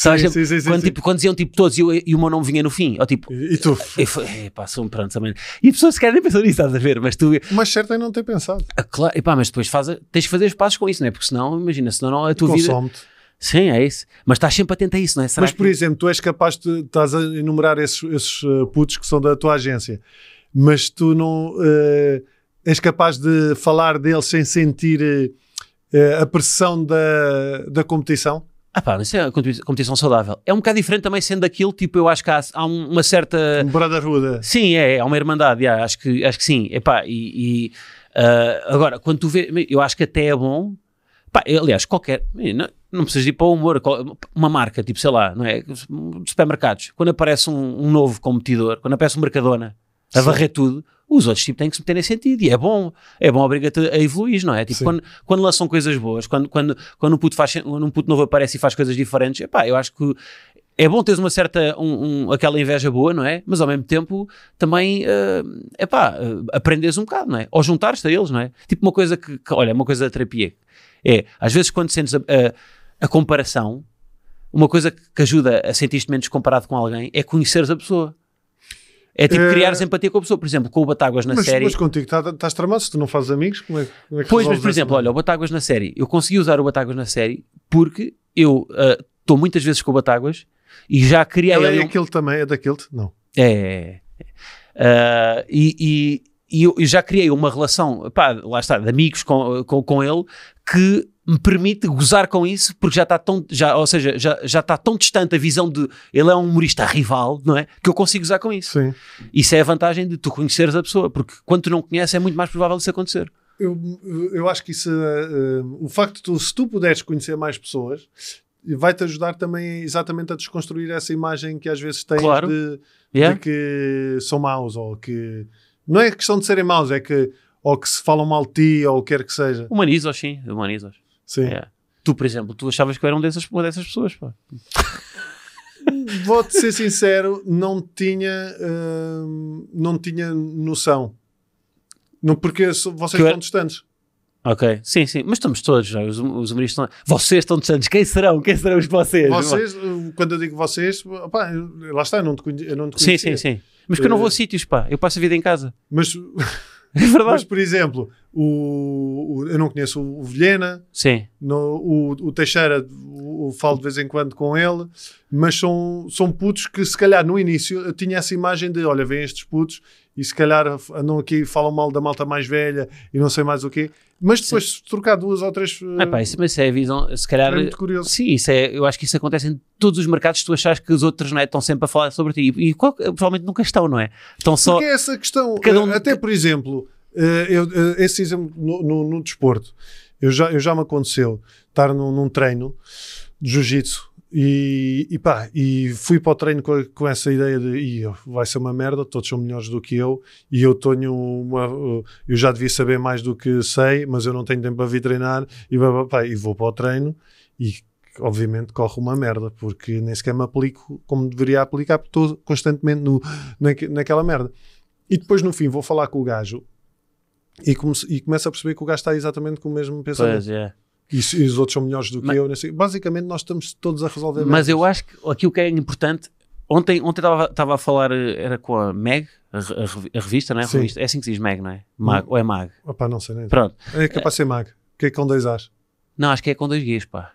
S3: sabes,
S2: sim, sim, sim,
S3: quando. Tipo, quando diziam tipo todos e, eu- e o meu nome vinha no fim, ou tipo,
S2: E, e tu?
S3: eu fui, epá, sou um pronto também. E as pessoas sequer nem pensam nisso, estás a ver? Mas tu,
S2: Mas certo é não ter pensado.
S3: ah, claro, epá, mas depois faz, tens de fazer os passos com isso, não é? Porque senão, imagina, senão não, a tua vida.
S2: Consome-te.
S3: Sim, é isso. Mas estás sempre atento a isso, não é? Será
S2: Mas,
S3: que-
S2: por exemplo, tu és capaz de estás a enumerar esses, esses putos que são da tua agência, mas tu não uh, és capaz de falar deles sem sentir uh, a pressão da, da competição?
S3: Ah pá, isso é competição saudável. É um bocado diferente também sendo daquilo, tipo, eu acho que há, há um- uma certa.
S2: Um Brotherhood.
S3: Sim, é, é uma irmandade, já, acho, que, acho que sim. Epá, e, e, ah, agora, quando tu vês, eu acho que até é bom, pá, aliás, qualquer, não, não precisas ir para o humor, uma marca, tipo, sei lá, não é? Supermercados, quando aparece um, um novo competidor, quando aparece um Mercadona a varrer tudo, os outros tipo, têm que se meter nesse sentido e é bom, é bom obrigar-te a evoluir, não é? Tipo,
S2: Sim.
S3: quando, quando lançam coisas boas, quando, quando, quando um, puto faz, quando um puto novo aparece e faz coisas diferentes, epá, eu acho que é bom teres uma certa, um, um- aquela inveja boa, não é? Mas ao mesmo tempo também, é epá, uh, aprendes um bocado, não é? Ou juntares-te a eles, não é? Tipo uma coisa que, que- olha, uma coisa da terapia, é, às vezes quando sentes a, a- a comparação, uma coisa que ajuda a sentir-te menos comparado com alguém é conheceres a pessoa. É tipo
S2: Eh,
S3: criares empatia com a pessoa. Por exemplo, com o Batáguas na
S2: Mas,
S3: série.
S2: mas contigo tá- estás tramado, se tu não fazes amigos, como é, como é que
S3: Pois, mas por exemplo, olha, o Batáguas na série, eu consegui usar o Batáguas na série porque eu estou muitas vezes com o Batáguas e já criei
S2: Ela é
S3: um-
S2: aquele também, é daquele? Não.
S3: É, é, é. Ah, e, e- e eu já criei uma relação, pá, lá está, de amigos com, com, com ele, que me permite gozar com isso, porque já está tão, já, ou seja, já, já está tão distante a visão de ele é um humorista rival, não é? Que eu consigo gozar com isso.
S2: Sim.
S3: Isso é a vantagem de tu conheceres a pessoa, porque quando tu não conheces é muito mais provável isso acontecer.
S2: Eu, eu acho que isso, eh, o facto de tu, se tu puderes conhecer mais pessoas, vai-te ajudar também exatamente a desconstruir essa imagem que às vezes tens
S3: Claro.
S2: de,
S3: Yeah?
S2: de que são maus ou que não é questão de serem maus, é que ou que se falam mal de ti ou o que quer que seja.
S3: Humanizas, sim, humanizas.
S2: Sim.
S3: Yeah. Tu, por exemplo, tu achavas que eu era um dessas, uma dessas pessoas, pá.
S2: Vou-te ser sincero, não tinha, hum, não tinha noção. Não, porque vocês
S3: Que
S2: estão distantes.
S3: Ok, sim, sim. Mas estamos todos, já. Os, os humoristas estão. Vocês estão distantes. Quem serão? Quem serão os vocês?
S2: Vocês, uh, quando eu digo vocês, eu- lá está, eu não te, conhe- eu não te
S3: Sim,
S2: conhecia.
S3: sim, sim. Mas porque eu não vou a
S2: Eh,
S3: sítios, pá. Eu passo a vida em casa.
S2: Mas,
S3: É verdade.
S2: mas, por exemplo, o, o- eu não conheço o Vilhena,
S3: Sim.
S2: no, o, o Teixeira, o, falo de vez em quando com ele, mas são, são putos que se calhar no início eu tinha essa imagem de, olha, vêm estes putos e se calhar andam aqui e falam mal da malta mais velha e não sei mais o quê, mas depois se trocar duas ou três...
S3: Ah, pá, isso, mas isso é a visão. Se calhar.
S2: é muito curioso.
S3: Sim, isso é, eu acho que isso acontece em todos os mercados. Tu achas que os outros não é, estão sempre a falar sobre ti. E, e qual- provavelmente nunca estão, não é? Estão só.
S2: Porque é essa questão.
S3: Um-
S2: Eh, Até, por exemplo, eh, eu, eh, esse exemplo no, no- no desporto, eu já, eu já me aconteceu estar num, num treino de jiu-jitsu e, e pá, e fui para o treino com, com essa ideia de "Ih, vai ser uma merda, todos são melhores do que eu e eu tenho uma, uh, eu já devia saber mais do que sei, mas eu não tenho tempo para vir treinar e, pá, e vou para o treino e obviamente corre uma merda, porque nem sequer me aplico como deveria aplicar, porque estou constantemente no, naque- naquela merda. E depois no fim vou falar com o gajo e, come e começo a perceber que o gajo está exatamente com o mesmo pensamento.
S3: Pois, é.
S2: E, e os outros são melhores do que
S3: Mas-
S2: eu. não sei. Basicamente nós estamos todos a resolver
S3: Mas eu acho que aquilo que é importante. Ontem ontem estava a falar, eh, era com a Meg, a, a revi- a revista, não é? Revista. É assim que se diz Meg, não é? Mag, ou é Mag?
S2: Opá, não sei nem.
S3: Pronto.
S2: É capaz de ser mag. Que é com dois As.
S3: Não, acho que é com dois Gs, pá.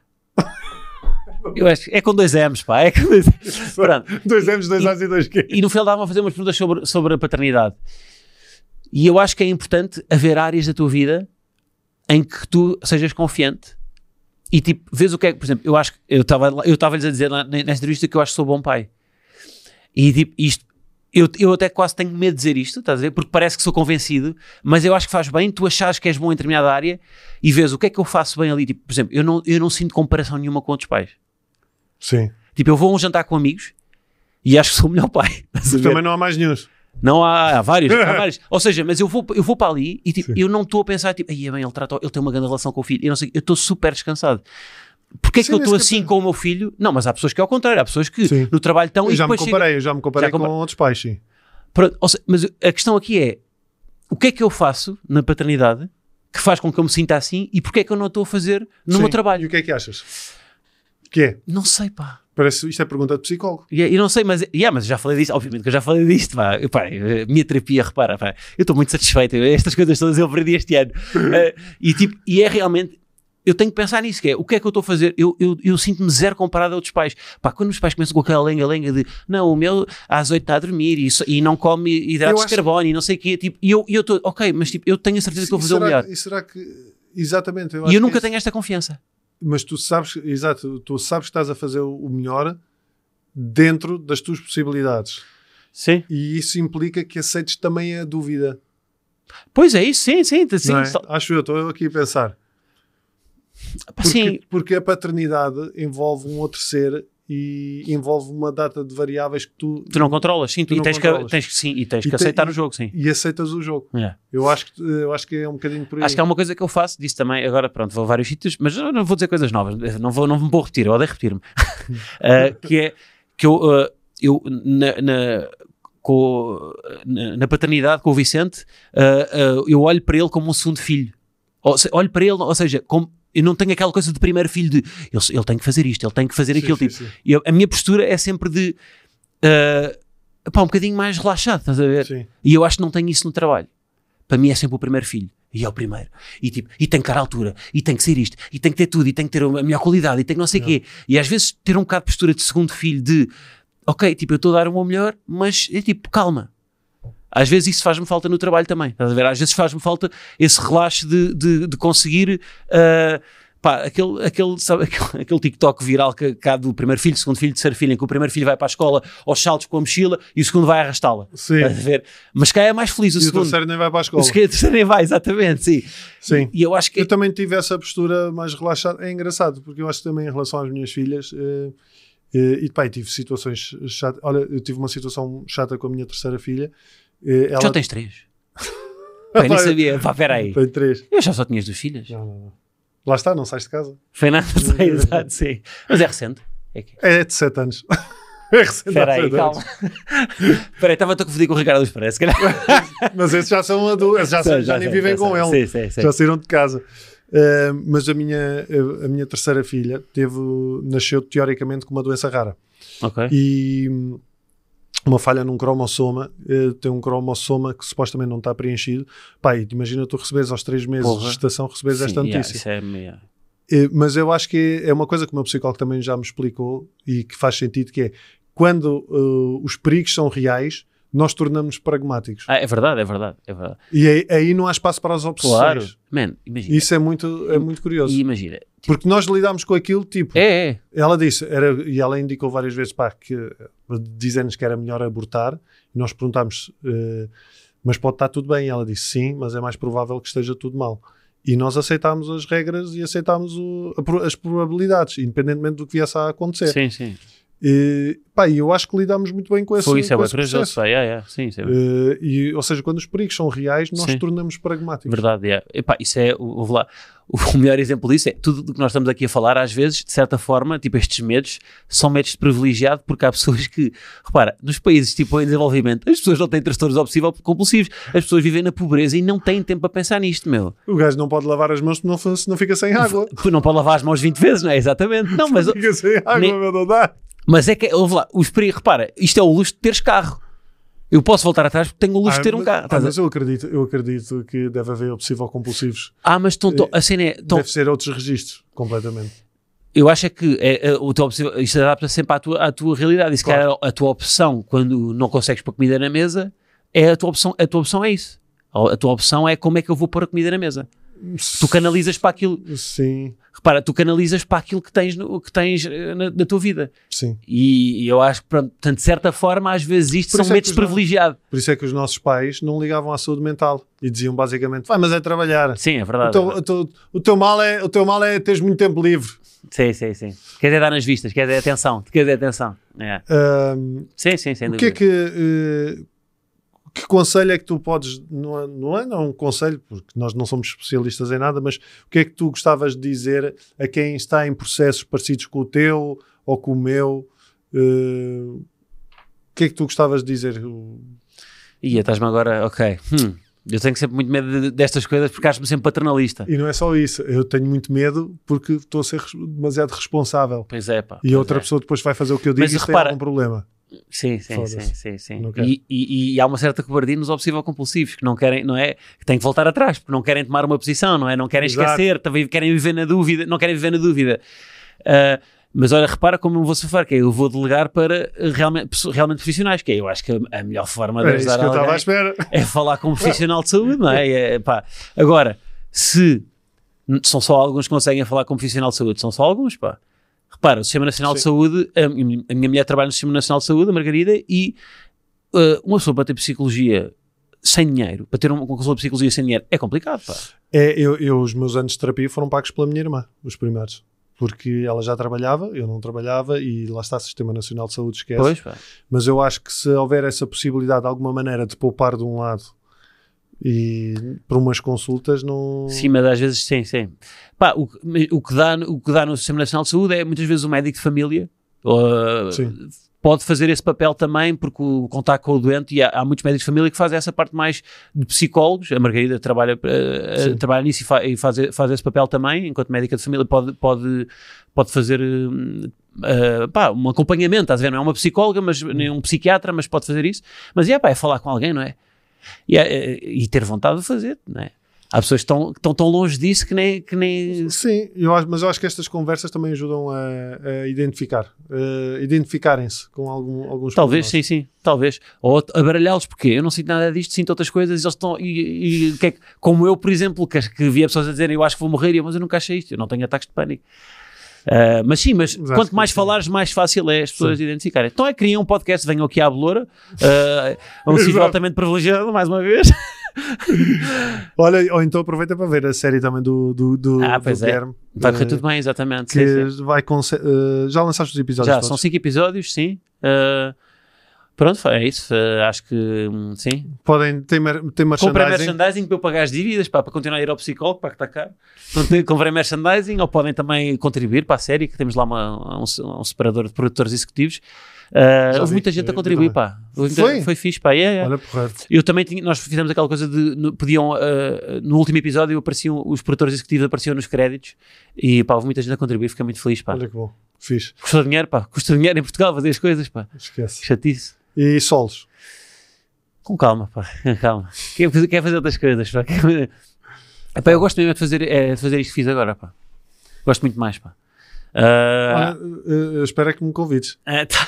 S3: Eu acho que é com dois M's, pá. É com dois... Pronto.
S2: dois M's, dois As e dois Q.
S3: E no final estavam a fazer umas perguntas sobre, sobre a paternidade. E eu acho que é importante haver áreas da tua vida em que tu sejas confiante e tipo, vês o que é que, por exemplo, eu acho que eu estava eu estava-lhes a dizer na- nesta entrevista que eu acho que sou bom pai. E tipo, isto eu, eu até quase tenho medo de dizer isto, estás a ver? Porque parece que sou convencido, mas eu acho que faz bem tu achares que és bom em determinada área e vês o que é que eu faço bem ali. Tipo, por exemplo, eu não, eu não sinto comparação nenhuma com outros pais.
S2: Sim.
S3: Tipo, eu vou a um jantar com amigos e acho que sou o melhor pai.
S2: Mas também não há mais nenhum.
S3: Não há, há vários, há vários. Ou seja, mas eu vou, eu vou para ali e tipo, eu não estou a pensar, tipo, aí bem, ele, trata, ele tem uma grande relação com o filho. Eu não sei, eu estou super descansado. Porquê é que eu estou assim com o meu filho? Não, mas há pessoas que é ao contrário, há pessoas que
S2: Sim.
S3: no trabalho estão
S2: Eu
S3: e
S2: já me
S3: depois chega-
S2: comparei, eu já me comparei
S3: Já
S2: com outros pais, sim.
S3: Pronto, seja, mas a questão aqui é o que é que eu faço na paternidade que faz com que eu me sinta assim e porquê é que eu não estou a fazer no
S2: Sim.
S3: meu
S2: E
S3: trabalho?
S2: o que é que achas? Que é?
S3: Não sei, pá.
S2: Parece, isto é pergunta de psicólogo.
S3: E e não sei, mas, yeah, mas já falei disto, obviamente que eu já falei disto, pá. Eu, pá, a minha terapia, repara, pá, eu estou muito satisfeito, eu- estas coisas todas eu aprendi este ano. Eh, e, tipo, e é realmente, eu tenho que pensar nisso, que é, o que é que eu estou a fazer? Eu, eu, eu sinto-me zero comparado a outros pais. Pá, quando os pais começam com aquela lenga-lenga de, não, o meu às oito está a dormir e, so- e não come hidratos
S2: Eu
S3: de
S2: acho-
S3: carbono e não sei o quê, tipo, e eu eu estou, ok, mas tipo, eu tenho a certeza que estou a
S2: E
S3: fazer o melhor.
S2: E será que... Exatamente. Eu
S3: E
S2: acho
S3: eu nunca tenho esta confiança.
S2: Mas tu sabes, exato, tu sabes que estás a fazer o melhor dentro das tuas possibilidades.
S3: Sim.
S2: E isso implica que aceites também a dúvida.
S3: Pois é isso, sim, sim. sim,
S2: é? Acho eu, estou aqui a pensar. Porque,
S3: sim.
S2: porque a paternidade envolve um outro ser e envolve uma data de variáveis que tu,
S3: Tu não controlas, sim,
S2: Tu
S3: e tens que,
S2: controlas.
S3: tens que, sim, e tens
S2: E
S3: que aceitar
S2: e-
S3: o jogo, sim.
S2: e aceitas o jogo.
S3: Yeah.
S2: Eu acho que, eu acho que é um bocadinho por aí.
S3: Acho que há uma coisa que eu faço, disse também, agora pronto, vou a vários sítios, mas não vou dizer coisas novas, não, vou, não me vou repetir, eu odeio repetir-me. Uh, que é que eu, uh, eu na, na, com, na, na paternidade com o Vicente, uh, eu olho para ele como um segundo filho. Ou, olho para ele, ou seja, como, eu não tenho aquela coisa de primeiro filho de ele, ele tem que fazer isto, ele tem que fazer
S2: Sim,
S3: aquilo.
S2: sim,
S3: tipo,
S2: sim.
S3: Eu- a minha postura é sempre de uh, pá, um bocadinho mais relaxado, estás a ver?
S2: Sim.
S3: E eu acho que não tenho isso no trabalho. Para mim é sempre o primeiro filho. E é o primeiro. E tipo, e tem que estar à altura. E tem que ser isto. E tem que ter tudo. E tem que ter a melhor qualidade. E tem que não sei o quê. E às vezes ter um bocado de postura de segundo filho de ok, tipo, eu estou a dar o meu melhor, mas é tipo, calma. Às vezes isso faz-me falta no trabalho também. Estás a ver? Às vezes faz-me falta esse relaxo de, de, de conseguir. ah, pá, aquele, aquele, sabe, aquele, aquele TikTok viral que cá do primeiro filho, segundo filho, terceiro filho, em que o primeiro filho vai para a escola aos saltos com a mochila e o segundo vai arrastá-la.
S2: Sim.
S3: Ver? Mas cá é mais feliz o
S2: E o
S3: segundo.
S2: terceiro nem vai para a
S3: O
S2: escola.
S3: terceiro nem vai, exatamente, sim.
S2: Sim.
S3: E eu acho que.
S2: Eu também tive essa postura mais relaxada. É engraçado, porque eu acho que também em relação às minhas filhas, eh, eh, e pá, tive situações chatas. Olha, eu tive uma situação chata com a minha terceira filha. Eh, ela
S3: Já tens três. Eu nem sabia. Pá, peraí.
S2: Tem três.
S3: Eu já só tinha as duas filhas.
S2: Não, não, não. Lá está, não sais de casa.
S3: Foi nada, sei, exato, sim. Mas é recente. É que...
S2: É de 7 anos.
S3: Espera aí, calma. Espera aí, estava a confundir com o Ricardo Luz se calhar.
S2: Mas esses já são adultos, já, já, já nem
S3: sei,
S2: vivem
S3: já
S2: com
S3: sei.
S2: ele.
S3: Sim, sim.
S2: Já saíram de casa. Uh, mas a minha, a minha terceira filha teve, nasceu teoricamente com uma doença rara
S3: Ok.
S2: e uma falha num cromossoma. uh, tem um cromossoma que supostamente não está preenchido. Pai, imagina tu receberes aos três meses
S3: Porra.
S2: de gestação, receberes
S3: Sim,
S2: esta
S3: yeah,
S2: notícia.
S3: isso é
S2: Eh, Mas eu acho que é uma coisa que o meu psicólogo também já me explicou e que faz sentido, que é quando uh, os perigos são reais, nós tornamos pragmáticos.
S3: Ah, é verdade, é verdade, é verdade.
S2: E aí, aí não há espaço para as opções.
S3: Claro. Man, imagina.
S2: Isso é muito, é muito curioso.
S3: E imagina.
S2: Porque nós lidamos com aquilo, tipo,
S3: É, é.
S2: ela disse, era, e ela indicou várias vezes, pá, que dizendo-nos que era melhor abortar, e nós perguntámos, eh, mas pode estar tudo bem? E ela disse, sim, mas é mais provável que esteja tudo mal. E nós aceitámos as regras e aceitámos o- as probabilidades, independentemente do que viesse a acontecer.
S3: Sim, sim.
S2: E, pá, eu acho que lidamos muito bem com esse,
S3: Foi isso, é
S2: com
S3: bem
S2: esse processo.
S3: pá, yeah, yeah. Sim, isso é
S2: Eh, e, ou seja, quando os perigos são reais, nós
S3: Sim.
S2: tornamos pragmáticos.
S3: verdade. Yeah. Epá, isso é, o- lá, o melhor exemplo disso é tudo o que nós estamos aqui a falar, às vezes, de certa forma, tipo estes medos, são medos de privilegiado, porque há pessoas que, repara, nos países tipo em desenvolvimento, as pessoas não têm transtornos obsessivos compulsivos, as pessoas vivem na pobreza e não têm tempo para pensar nisto, meu.
S2: O gajo não pode lavar as mãos se não, se não fica sem água.
S3: Não pode lavar as mãos 20 vezes, não é? Exatamente. Não, mas,
S2: fica sem água,
S3: Nem-
S2: meu, não dá.
S3: Mas é que, ouve lá, os perigos, repara, isto é o luxo de teres carro. Eu posso voltar atrás porque tenho o luxo de ter um
S2: mas,
S3: carro.
S2: ah, mas eu acredito, eu acredito que deve haver obsessivo compulsivos.
S3: Ah, mas estão, estão- a cena é, estão-
S2: Deve ser outros registros, completamente.
S3: eu acho é que é, é, o teu isto adapta sempre à tua, à tua realidade. E se
S2: Claro.
S3: calhar a tua opção, quando não consegues pôr comida na mesa, é a tua opção, a tua opção é isso. A tua opção é como é que eu vou pôr a comida na mesa. Tu canalizas para aquilo,
S2: Sim,
S3: repara, tu canalizas para aquilo que tens, no, que tens eh, na, na tua vida.
S2: sim.
S3: E, e eu acho que, portanto, de certa forma, às vezes isto
S2: Por
S3: são
S2: é
S3: medos
S2: que
S3: de
S2: os
S3: privilegiado.
S2: Por isso é que os nossos pais não ligavam à saúde mental e diziam basicamente: vai, mas é trabalhar.
S3: Sim, é
S2: O
S3: verdade.
S2: teu, o, teu, o teu mal é, o teu mal é teres muito tempo livre.
S3: Sim, sim, sim. Quer dizer, dar nas vistas, quer dizer, atenção, quer dizer, atenção. É.
S2: Ahm,
S3: Sim, sim, sem
S2: o que é
S3: dúvida.
S2: que. eh, que conselho é que tu podes, não é, não é não um conselho, porque nós não somos especialistas em nada, mas o que é que tu gostavas de dizer a quem está em processos parecidos com o teu ou com o meu? Eh, o que é que tu gostavas de dizer?
S3: Ia, estás-me agora, ok. Hum, eu tenho sempre muito medo de- destas coisas porque acho-me sempre paternalista.
S2: E não é só isso, eu tenho muito medo porque estou a ser demasiado responsável.
S3: Pois é, pá.
S2: E outra
S3: é.
S2: pessoa depois vai fazer o que eu digo
S3: Mas
S2: e isso tem
S3: repara-
S2: algum problema.
S3: Sim, sim, sim, sim, sim. E, e- e há uma certa cobardia nos obsessivo-compulsivos que não querem, não é? Que têm que voltar atrás porque não querem tomar uma posição, não é? Não querem
S2: Exato.
S3: esquecer, também querem viver na dúvida, não querem viver na dúvida. Ah, mas olha, repara como eu vou sofrer, que é, eu vou delegar para eh, realmente, realmente profissionais, que é, eu acho que a, melhor forma de
S2: É isso
S3: ajudar
S2: que eu estava à
S3: alguém
S2: espera.
S3: é falar com um profissional de saúde, não é? É, pá. Agora, se são só alguns que conseguem falar com um profissional de saúde, são só alguns, pá. Repara, o Sistema Nacional de
S2: Sim.
S3: Saúde, a, a minha mulher trabalha no Sistema Nacional de Saúde, a Margarida, e uh, uma pessoa para ter psicologia sem dinheiro, para ter uma consulta de psicologia sem dinheiro, é complicado, pá.
S2: É, eu, eu- os meus anos de terapia foram pagos pela minha irmã, os primeiros. Porque ela já trabalhava, eu não trabalhava e lá está o Sistema Nacional de Saúde, esquece.
S3: Pois, pá.
S2: Mas eu acho que se houver essa possibilidade de alguma maneira de poupar de um lado e para umas consultas, não.
S3: Sim, mas às vezes sim, sim. Pá, o, que- o, que dá, o que dá no Sistema Nacional de Saúde é muitas vezes o médico de família
S2: Sim.
S3: pode fazer esse papel também, porque o contacto com o doente, e há, há muitos médicos de família que fazem essa parte mais de psicólogos. A Margarida trabalha, uh, trabalha nisso e, fa- e faz, faz esse papel também, enquanto médica de família pode, pode, pode fazer. uh, pá, um acompanhamento, estás a ver? Não é uma psicóloga, mas nem um psiquiatra, mas pode fazer isso. Mas é, pá, é falar com alguém, não é? E, é- e ter vontade de fazer, não é? Há pessoas que estão, que estão tão longe disso que nem. Que nem...
S2: Sim, eu acho, mas eu acho que estas conversas também ajudam a, a identificar, identificarem-se com algum, alguns
S3: Talvez,
S2: pormenores.
S3: sim, sim, talvez. Ou a baralhá-los, porque eu não sinto nada disto, sinto outras coisas e eles estão. E, e, que é como eu, por exemplo, que, que via pessoas a dizerem eu acho que vou morrer, eu, mas eu nunca achei isto, eu não tenho ataques de pânico. Ah, mas sim, mas
S2: Mas
S3: quanto mais
S2: sim.
S3: falares, mais fácil é as pessoas identificarem. Então é criam um podcast, venham aqui à Beloura, ah, a um sítio altamente privilegiado, mais uma vez.
S2: Olha, ou então aproveita para ver a série também do, do, do,
S3: Ah,
S2: do
S3: é.
S2: Guilherme.
S3: Vai correr
S2: eh,
S3: tudo bem, exatamente.
S2: Que
S3: sim, sim.
S2: vai eh, já lançaste os episódios
S3: Já,
S2: todos?
S3: são cinco episódios, sim. Ah, Pronto, é isso. eh, acho que hum, sim.
S2: Podem, tem, mer- tem
S3: Comprei
S2: merchandising.
S3: merchandising para eu pagar as dívidas, pá, para continuar a ir ao psicólogo, para que está caro. Comprei merchandising, ou podem também contribuir para a série, que temos lá uma- um, um separador de produtores executivos.
S2: Já
S3: houve
S2: vi,
S3: muita gente a contribuir, pá.
S2: Foi?
S3: Foi fixe, pá. Yeah, yeah.
S2: Olha, porreiro.
S3: Eu também tinha, nós fizemos aquela coisa de, no, podiam, ah, no último episódio apareciam, os produtores executivos apareciam nos créditos e pá, houve muita gente a contribuir, fiquei muito feliz, pá.
S2: Olha que bom. Fiz.
S3: Custou dinheiro, pá, custa dinheiro em Portugal fazer as coisas, pá.
S2: Esquece.
S3: Chatice.
S2: E solos.
S3: Com calma, pá, com calma. Quer fazer, fazer outras coisas, pá. Epá, eu gosto mesmo de fazer, é, de fazer isto que fiz agora, pá. Gosto muito mais, pá. Ah,
S2: Ah, eh, eu espero que me convides.
S3: ah, tá.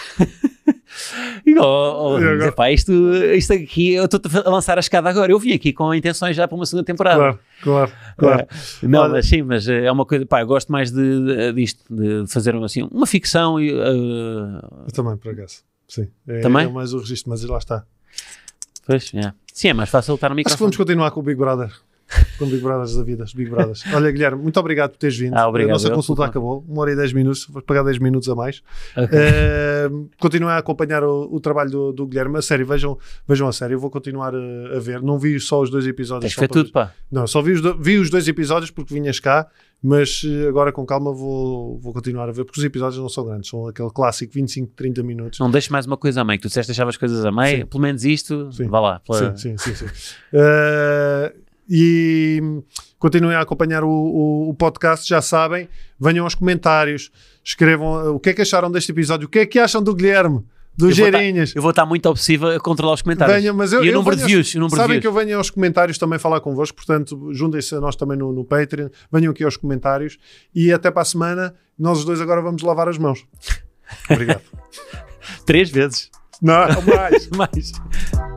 S3: Oh, oh, epá, isto, isto aqui, eu estou a lançar a escada agora. Eu vim aqui com intenções já para uma segunda temporada.
S2: Claro, claro, claro.
S3: É, não,
S2: Olha-
S3: mas sim, mas é uma coisa, pá, eu gosto mais de, de- disto, de fazer assim, uma ficção e. ah,
S2: Eu também, por acaso. Sim. É,
S3: Também?
S2: é mais o registro, mas lá está.
S3: pois, é. Sim, é mais fácil estar no
S2: Acho que
S3: microfone.
S2: vamos continuar com o Big Brother. Com o Big Brothers da vida, os Big Brothers. Olha, Guilherme, muito obrigado por teres vindo.
S3: Ah, obrigado,
S2: a nossa
S3: eu.
S2: consulta acabou. Uma hora e dez minutos. Vou pagar 10 minutos a mais.
S3: Ok.
S2: Eh, continuem a acompanhar o, o trabalho do, do Guilherme. A série, vejam, vejam a série. Eu vou continuar a, a ver. Não vi só os dois episódios.
S3: Tens
S2: só
S3: ver tudo, pá.
S2: Não, só vi os, do- vi os dois episódios porque vinhas cá, mas eh, agora com calma vou, vou continuar a ver, porque os episódios não são grandes, são aquele clássico 25, 30 minutos.
S3: Não deixes mais uma coisa a meio, que tu disseste deixavas coisas a meio,
S2: Sim.
S3: pelo menos isto,
S2: Sim.
S3: vá lá. pela-
S2: Sim, sim, sim. sim. Eh, e continuem a acompanhar o, o- o podcast, já sabem, venham aos comentários, escrevam eh, o que é que acharam deste episódio, o que é que acham do Guilherme, do
S3: Eu vou tá-
S2: Geirinhas.
S3: Eu vou estar muito obsessiva a controlar os comentários.
S2: Venham, mas eu,
S3: e o número de views, de
S2: Sabem
S3: views.
S2: que eu venho aos comentários também falar convosco, portanto, juntem-se a nós também no, no Patreon, venham aqui aos comentários e até para a semana. Nós os dois agora vamos lavar as mãos. Obrigado.
S3: Três vezes.
S2: Não, mais.
S3: Mais.